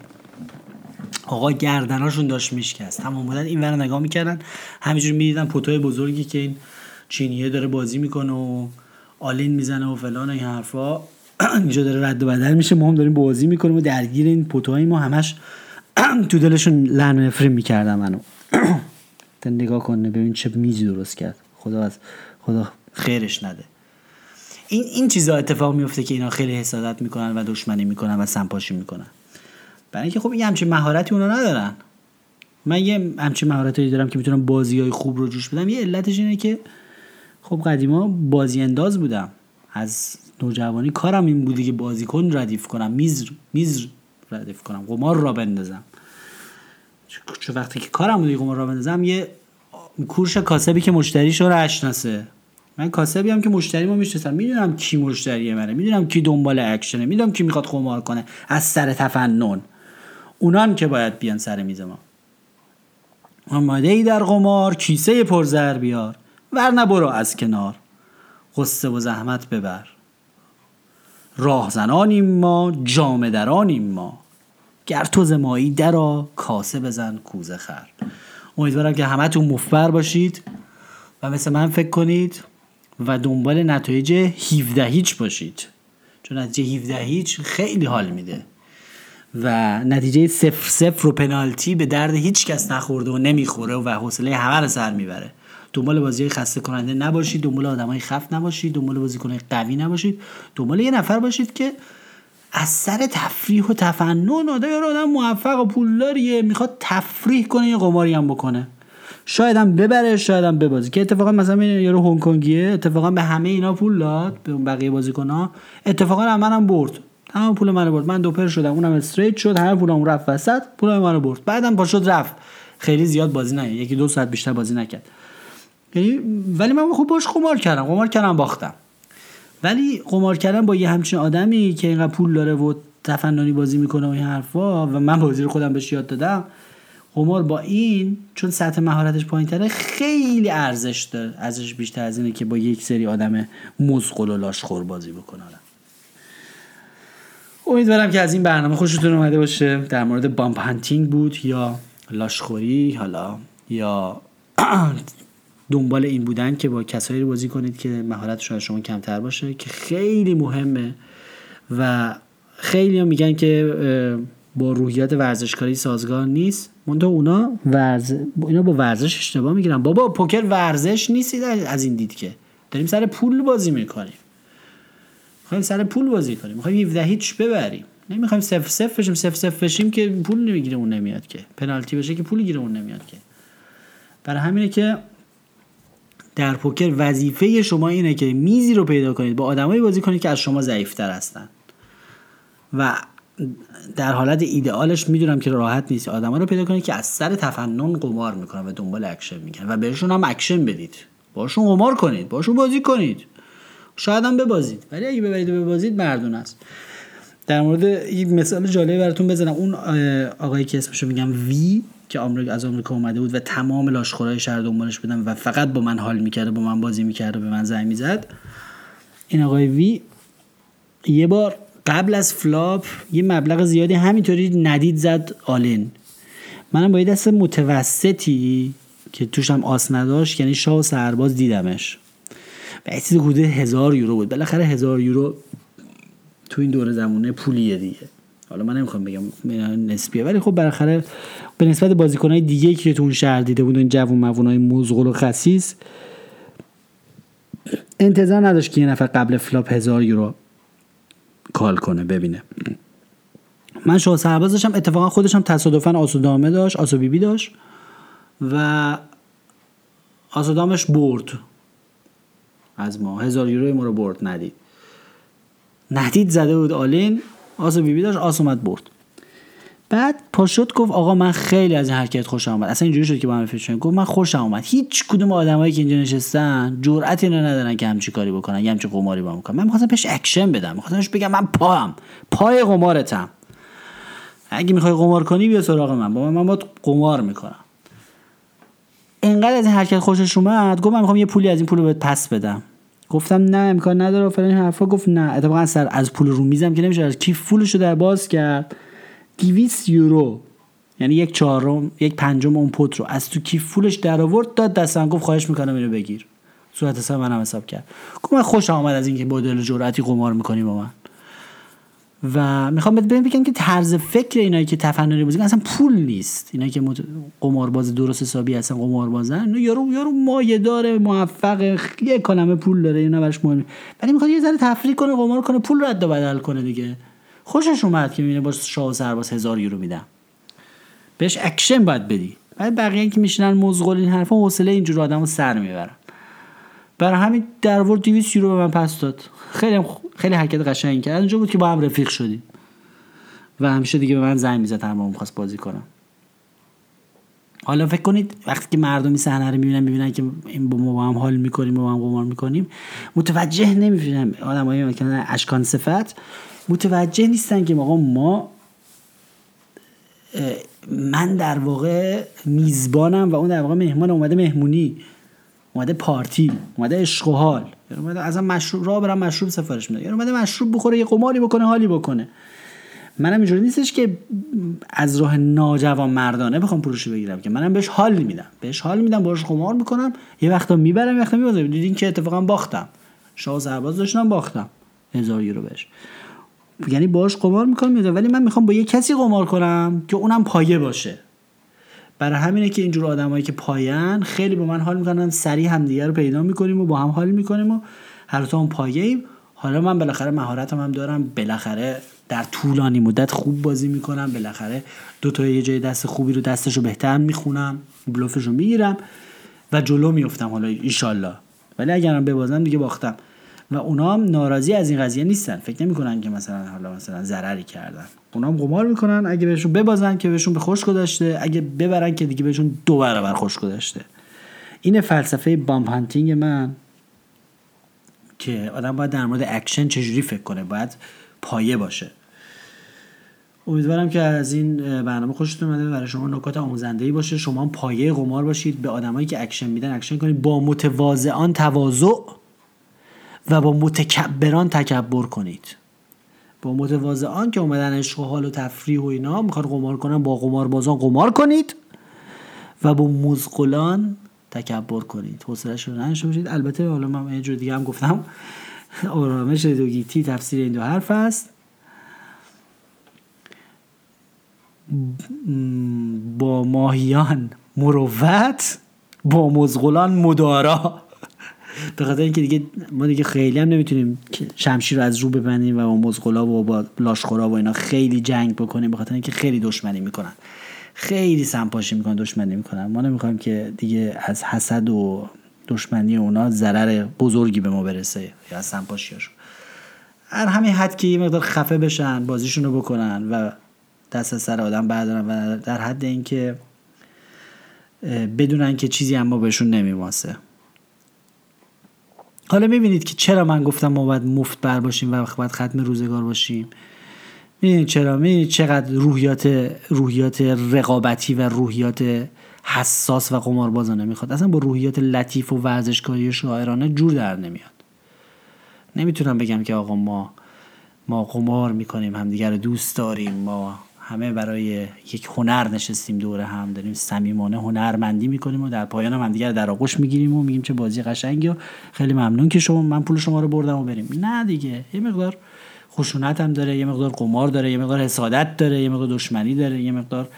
آقا گردناشون داشت میشکست. تمام بودن این ور نگاه می‌کردن. همینجور می‌دیدن pot ای بزرگی که این چینیه داره بازی می‌کنه و آلین می‌زنه و فلان و این حرفا. [CLEARS THROAT] اینجا داره رد و بدل میشه. ما هم داریم بازی می‌کنیم و درگیر این پوتوهای ما همش [CLEARS THROAT] تو دلشون لعن و می‌کردن منو. [CLEARS THROAT] نگاه کنه ببین چه میزی درست کرد. خدا از خدا خیرش نده. این این چیزا اتفاق میفته که اینا خیلی حسادت می‌کنن و دشمنی می‌کنن و سمپاشی می‌کنن. برای اینکه خب این همچین مهارتی اونا ندارن. من یه همچین مهارتی دارم که می‌تونم بازی های خوب رو جوش بدم. یه علتش اینه که خب قدیما بازی انداز بودم. از نوجوانی. کارم این بودی که بازیکن ردیف کنم. میز میز ردیف کنم. قمار را بندازم. چه وقتی که کارم بودی قمار را بندازم یه کورش کاسبی که مشتریش رو اشناسه من کاسبی هم که مشتری ما می‌شناسم. می‌دونم کی مشتری منه. می‌دونم کی دنبال اکشنه. می‌دونم کی می‌خواد قمار کنه. از سر تفنن. اونان که باید بیان سر میز ما. آماده ای در قمار کیسه پرزر بیار. ورنه برو از کنار. قصه و زحمت ببر. راهزنانیم ما جامه درانیم ما. گر تو زمایی درا کاسه بزن کوزه خر. امیدوارم که همه تو مفبر باشید و مثل من فکر کنید و دنبال نتایج 17 هیچ باشید. چون نتیجه 17 هیچ خیلی حال میده. و نتیجه صفر صفر و پنالتی به درد هیچ کس نخورده و نمی‌خوره و حوصله همه رو سر می‌بره. دنبال بازی خسته کننده نباشید دنبال آدمای خف نباشید دنبال بازیکن قوی نباشید. دنبال یه نفر باشید که از سر تفریح و تفنن آدم آدم موفق و پولداریه می‌خواد تفریح کنه یه قماری هم بکنه. شاید هم ببره شاید هم ببازه. که اتفاقا مثلا یارو هنگ کنگیه اتفاقا به همه اینا پول داد به بقیه بازیکن ها اتفاقا هم منم برد. تمام پول منو برد. من دوپر شدم اونم استریت شد همه پولم رفت وسط پول منو برد. بعدم پا شد رفت. خیلی زیاد بازی نه یکی دو ساعت بیشتر بازی نکرد. یعنی ولی من خوب باش قمار کردم قمار کردم باختم. ولی قمار کردن با یه همچین آدمی که اینقدر پول داره و تفننی بازی می‌کنه و این حرفا و من بازی رو خودم بهش یاد دادم قمار با این چون سطح مهارتش پایین تره خیلی ارزش داره. ارزش بیشتر از اینه که با یک سری آدم مزقل و لاشخور بازی بکنه. امیدوارم که از این برنامه خوشتون اومده باشه. در مورد بامپ هانتینگ بود یا لاشخوری حالا یا [CLEARS THROAT] دنبال این بودن که با کسایی رو بازی کنید که مهارتشون از شما کمتر باشه که خیلی مهمه و خیلی هم میگن که با روحیات ورزشکاری سازگار نیست. منتها اونا ورز... اینا با ورزش اشتباه می‌گیرن. بابا پوکر ورزش نیست از این دید که. داریم سر پول بازی می‌کنیم. می‌خوایم سر پول بازی کنیم. می‌خوایم 17 هیچ ببریم. نمی‌خوایم صفر صفر بشیم. صفر صفر بشیم که پول نمی‌گیره اون نمیاد که. پنالتی بشه که پول گیره اون نمیاد که. برای همینه که در پوکر وظیفه شما اینه که میزی رو پیدا کنید با آدمایی بازی کنید که از شما ضعیفتر هستن. و در حالت ایدئالش می‌دونم که راحت نیست. آدما رو پیدا کنید که از سر تفنن قمار می‌کنن و دنبال اکشن می‌کنن و بهشون هم اکشن بدید. باشون قمار کنید باشون بازی کنید. شاید هم ببازید. ولی اگه ببرید و ببازید مردونه است. در مورد این مثال جالبی براتون بزنم. اون آقایی که اسمشو میگم وی که آمریکا از آمریکا اومده بود و تمام لاشخورای شهر دنبالش بودن و فقط با من حال می‌کرده با من بازی می‌کرده به من زنگ می‌زد. این آقای وی یه بار قبل از flop یه مبلغ زیادی همینطوری ندید زد all-in منم با یه دست متوسطی که توش هم آس نداشت یعنی شاه و سرباز دیدمش. و یه چیز حدود هزار یورو بود. بالاخره هزار یورو تو این دور زمونه پولیه دیگه. حالا من نمی‌خوام بگم نسبیه ولی خب بالاخره به نسبت بازیکنهای دیگه که تو اون شهر دیده بود این جوون موونای مزغل و خسیس انتظار نداشت که یه نفر قبل flop هزار یورو call کنه ببینه. من شاه سرباز داشتم اتفاقا خودش هم تصادفا آسودامه داشت آسو داشت و آسودامش برد. از ما هزار یورو ما رو برد ندید. ندید زده بود آلین آسو بیبی داشت آس اومد برد. بعد پاشد گفت آقا من خیلی از این حرکت خوشم اومد. اصلا اینجوری شد که با هم فکر گفت من خوشم اومد. هیچ کدوم آدمایی که اینجا نشستن جرأتی رو ندارن که همچی کاری بکنن یا همچی قماری با کنن من می‌خواستم پیش اکشن بدم. می‌خواستم بگم من پاهم پای قمارتم. اگه می‌خوای قمار کنی بیا سراغ من. با من من قمار می‌کنم. انقدر از این حرکت خوشش اومد. گفت من می‌خوام یه پولی از این پول رو پس بدم. گفتم نه امکان نداره. فلان حرفا. گفت نه. اتفاقا سر از پول رو میزم که نمیشه. از کیف پولش در باز کرد. 200 یورو. یعنی یک چهارم یک پنجم اون پوت رو. از تو کیف پولش در آورد داد دستم گفت خواهش می‌کنم اینو بگیر. صورت حساب منم حساب کرد. گفت من خوشم اومد از اینکه با دل جرأتی قمار می‌کنی با من. و می‌خوام بهت بگم که طرز فکر اینایی که تفننی بازی اصلا پول نیست. اینایی که قمارباز درست حسابی هستن قماربازن یارو یارو مایه داره موفق یه کلمه پول داره اینا براش مهم ولی می‌خواد یه ذره تفریح کنه قمار کنه پول رد و بدل کنه دیگه. خوشش اومد که می‌بینه با شاه و سرباز هزار یورو میدم بهش اکشن باید بدی. بعد بقیه که میشنن مزغول این حرفا حوصله اینجور آدمو سر می‌برن. برای همین در ورد 200 یورو به من پس داد. خیلی خیلی حرکت قشنگی کرد. اونجا بود که با هم رفیق شدیم. و همیشه دیگه به من زنگ می‌زد هر می‌خواست بازی کنم. حالا فکر کنید وقتی که مردمی صحنه رو می‌بینن می‌بینن که این با ما با هم حال می‌کنیم با هم قمار می‌کنیم متوجه نمیشن. آدمای اشکان صفت متوجه نیستن که آقا ما من در واقع میزبانم و اون در واقع مهمان اومده مهمونی اومده پارتی اومده عشق و حال. یعنی اومده ازم مشروب را برم مشروب سفارش میده یعنی اومده مشروب بخوره یه قماری بکنه حالی بکنه. منم اینجوری نیستش که از راه ناجوان مردانه بخوام پولش بگیرم که منم بهش حال میدم. بهش حال میدم باش قمار می‌کنم. یه وقتا می‌برم یه وقتا میبازم. دیدین که اتفاقا باختم. شاه سرباز داشتم باختم. هزار یورو بهش. یعنی باش قمار می‌کنم ولی من می‌خوام با یه کسی قمار کنم که اونم پایه باشه. برای همینه که اینجور آدمایی که پایان خیلی با من حال می‌کنن سریع همدیگه رو پیدا می‌کنیم و با هم حال می‌کنیم و هر تا اون پایه ایم حالا من بالاخره مهارتم هم دارم. بالاخره در طولانی مدت خوب بازی می‌کنم. بالاخره دو تا یه جای دست خوبی رو دستش رو بهتر می‌خونم بلوفش رو می‌گیرم و جلو میفتم حالا ایشالله ولی اگرم ببازم دیگه باختم. و اونا هم ناراضی از این قضیه نیستن. فکر نمی‌کنن که مثلا حالا مثلا ضرری کردن. اونا هم قمار می‌کنن اگه بهشون ببازن که بهشون به خوش گذاشته اگه ببرن که دیگه بهشون دو برابر خوش گذاشته این فلسفه bum hunting من که آدم باید در مورد اکشن چجوری فکر کنه باید پایه باشه. امیدوارم که از این برنامه خوشتون اومده. برای شما نکات آموزنده باشه. شما پایه قمار باشید. به آدمایی که اکشن میدن اکشن کنید. با متواضعان تواضع و با متکبران تکبر کنید. با متواضعان که اومدن عشق و حال و تفریح و اینا می‌خوان قمار کنن با قماربازان قمار کنید و با مزقلان تکبر کنید. حوصله‌اش رو نشه باشید البته حالا من یه جور دیگه هم گفتم. [LAUGHS] آرامش دوگیتی تفسیر این دو حرف است. با ماهیان مروت با مزغلان مدارا. به خاطر اینکه دیگه ما دیگه خیلی هم نمی‌تونیم شمشیر رو از رو ببندیم و با مزغلا و با لاشخورا و اینا خیلی جنگ بکنیم به خاطر اینکه خیلی دشمنی می‌کنن. خیلی سمپاشی می‌کنن دشمنی می‌کنن. ما نمی‌خوایم که دیگه از حسد و دشمنی اونا ضرر بزرگی به ما برسه یا از سمپاشیاشون هر همین حد که یه مقدار خفه بشن بازیشون رو بکنن و دست سر آدم بردارن و در حد اینکه بدونن که چیزی اما بهشون نمیماسه حالا می‌بینید که چرا من گفتم ما باید مفت بر باشیم و باید ختم روزگار باشیم. می‌بینید چرا؟ می‌بینید چقدر روحیات روحیات رقابتی و روحیات حساس و قماربازانه می‌خواد. اصلا با روحیات لطیف و ورزشکاری و شاعرانه جور در نمیاد. نمی‌تونم بگم که آقا ما ما قمار می‌کنیم همدیگر رو دوست داریم ما همه برای یک هنر نشستیم دوره هم داریم صمیمانه هنرمندی می‌کنیم و در پایان هم همدیگر در آغوش می‌گیریم و میگیم چه بازی قشنگی و خیلی ممنون که شما من پول شما رو بردم و بریم. نه دیگه یه مقدار خشونت هم داره یه مقدار قمار داره یه مقدار حسادت داره یه مقدار دشمنی داره یه مقدار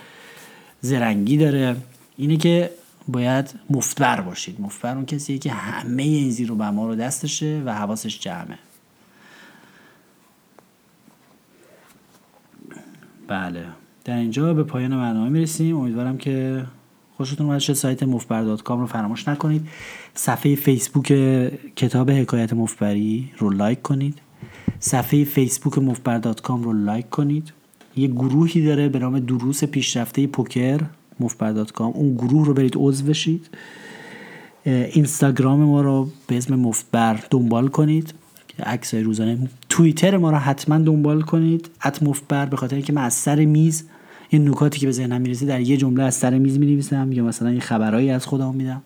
زرنگی داره. اینه که باید مفتبر باشید. مفتبر اون کسیه که همه این زیر و بما رو دستشه و حواسش جمعه. بله. در اینجا به پایان برنامه می‌رسیم. امیدوارم که خوشتون اومد. سایت مفبر رو فراموش نکنید. صفحه فیسبوک کتاب حکایت مفبری رو لایک کنید. صفحه فیسبوک مفبر com رو لایک کنید. یه گروهی داره به نام دروس پیشرفته پوکر مفبر اون گروه رو برید عضو بشید. اینستاگرام ما رو به اسم مفبر دنبال کنید. عکسای روزانه. توییتر ما رو حتما دنبال کنید. ات مفبر به خاطر اینکه من از سر میز این نکاتی که به ذهنم می‌رسه در یه جمله از سر میز می‌نویسم یا مثلا یه خبرهایی از خودم میدم.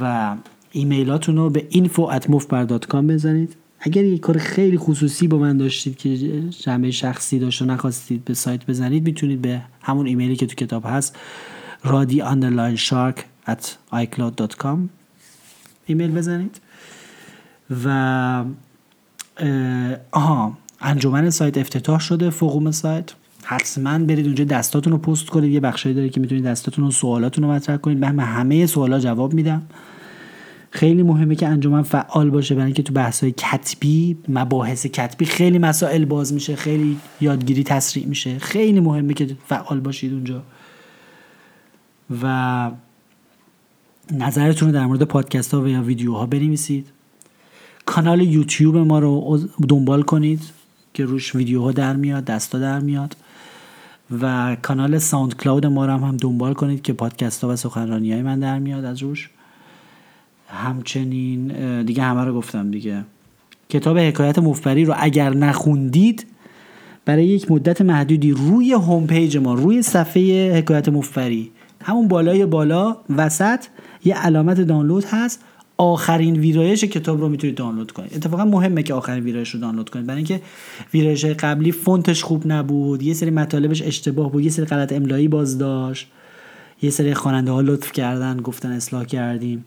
و ایمیلاتون رو به info@mofbar.com بزنید. اگر یک کار خیلی خصوصی با من داشتید که جمعه شخصی داشت و نخواستید به سایت بزنید می‌تونید به همون ایمیلی که تو کتاب هست shark at icloud.com ایمیل بزنید. و آها انجمن سایت افتتاح شده فوقوم سایت. حتما برید اونجا دستاتون رو پست کنید یه بخشی داره که می‌تونید دستاتون رو سوالاتون رو مطرح کنید. من همه سوالا جواب میدم. خیلی مهمه که انجمن فعال باشه برای اینکه تو بحث های کتبی مباحث کتبی خیلی مسائل باز میشه خیلی یادگیری تسریع میشه. خیلی مهمه که فعال باشید اونجا. و نظرتون رو در مورد پادکست ها و یا ویدیوها بنویسید. کانال یوتیوب ما رو دنبال کنید که روش ویدیوها در میاد درسا در میاد. و کانال SoundCloud ما رو هم, دنبال کنید که پادکست ها و سخنرانی های من در میاد از روش. همچنین دیگه همه رو گفتم دیگه. کتاب حکایت مفت‌بری رو اگر نخوندید برای یک مدت محدودی روی home page ما روی صفحه حکایت مفت‌بری همون بالای بالا وسط یه علامت دانلود هست. آخرین ویرایش کتاب رو می‌تونید دانلود کنید اتفاقا مهمه که آخرین ویرایش رو دانلود کنید برای اینکه ویرایش قبلی فونتش خوب نبود یه سری مطالبش اشتباه بود یه سری غلط املایی باز داشت یه سری خواننده ها لطف کردن گفتن اصلاح کردیم.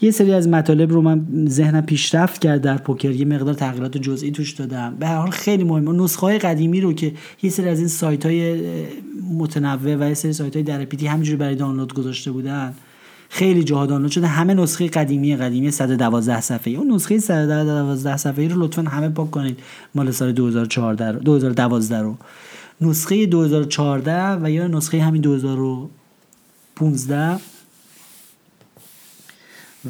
یه سری از مطالب رو من ذهنم پیشرفت کرد در پوکر یه مقدار تغییرات جزئی توش دادم. به هر حال خیلی مهمه. نسخه های قدیمی رو که یه سری از این سایت های متنوع و یه سری سایت های در پیتی همینجوری برای دانلود گذاشته بودن خیلی جاها دانلود شده. همه نسخه قدیمی قدیمی 112 صفحه‌ای. اون نسخه 112 صفحه‌ای رو لطفا همه پاک کنید مال سال 2014 2012 رو نسخه 2014 و یا نسخه همین 2015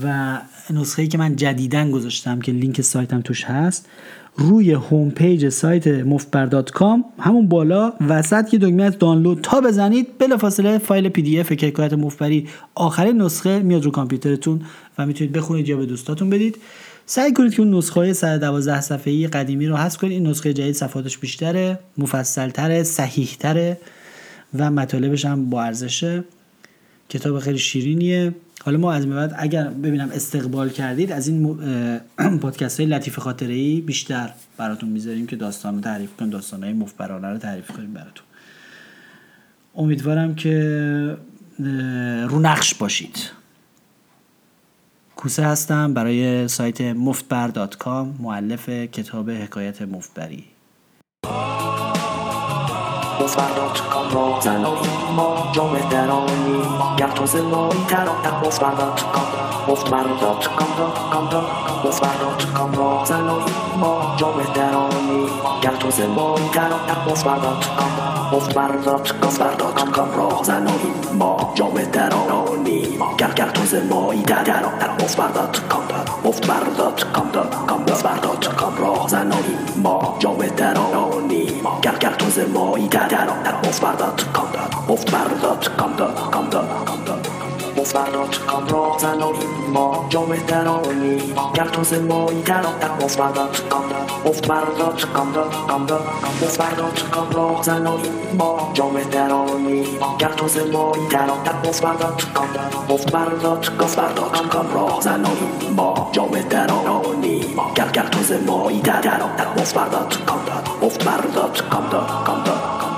و نسخه ای که من جدیدن گذاشتم که لینک سایتم توش هست. روی home page سایت مفبر.com همون بالا وسط یه دکمه است دانلود تا بزنید بلافاصله فایل PDF حکایت مفت‌بری آخرین نسخه میاد رو کامپیوترتون و می‌تونید بخونید یا به دوستاتون بدید. سعی کنید که اون نسخه های 112 صفحه‌ای قدیمی رو حذف کنید. این نسخه جدید صفحاتش بیشتره مفصلتره صحیحتره و مطالبش هم با ارزشه. کتاب خیلی شیرینیه. حالا ما از بعد اگر ببینم استقبال کردید از این [CLEARS THROAT] پادکست های لطیف خاطره ای بیشتر براتون می‌ذاریم که داستان رو تعریف کنیم داستان های مفبرانه رو تعریف کنیم براتون. امیدوارم که رو نقش باشید. کوسه هستم برای سایت مفتبر.com معلف کتاب حکایت مفتبری. مفبر.com را زنایی ما جامعه درانی گر تازه مایی ترانتر مفبر.com مفبر.com مفبر.com را زنایی ما جامعه درانی گر تازه مایی ترانتر مفبر.com مفبر.com را زنایی ما جامعه درانی گر گر تازه مایی ترانتر مفبر.com مفبر.com مفبر.com را زنایی ما جامعه درانی گر گر تازه مایی در مفبر.com مفبر.com مفت بردار کام راه زنانیم ما جام درانی گر تو مایی در در مفت بردار کام مفت بردار کام دا کام دا مفت بردار کام راه زنانیم ما جام درانی گر تو مایی در در مفت بردار کام مفت بردار مفت بردار کام راه زنانیم ما جام درانی گر گر تو مایی در در مفت بردار کام مفت بردار کام دا کام دا کام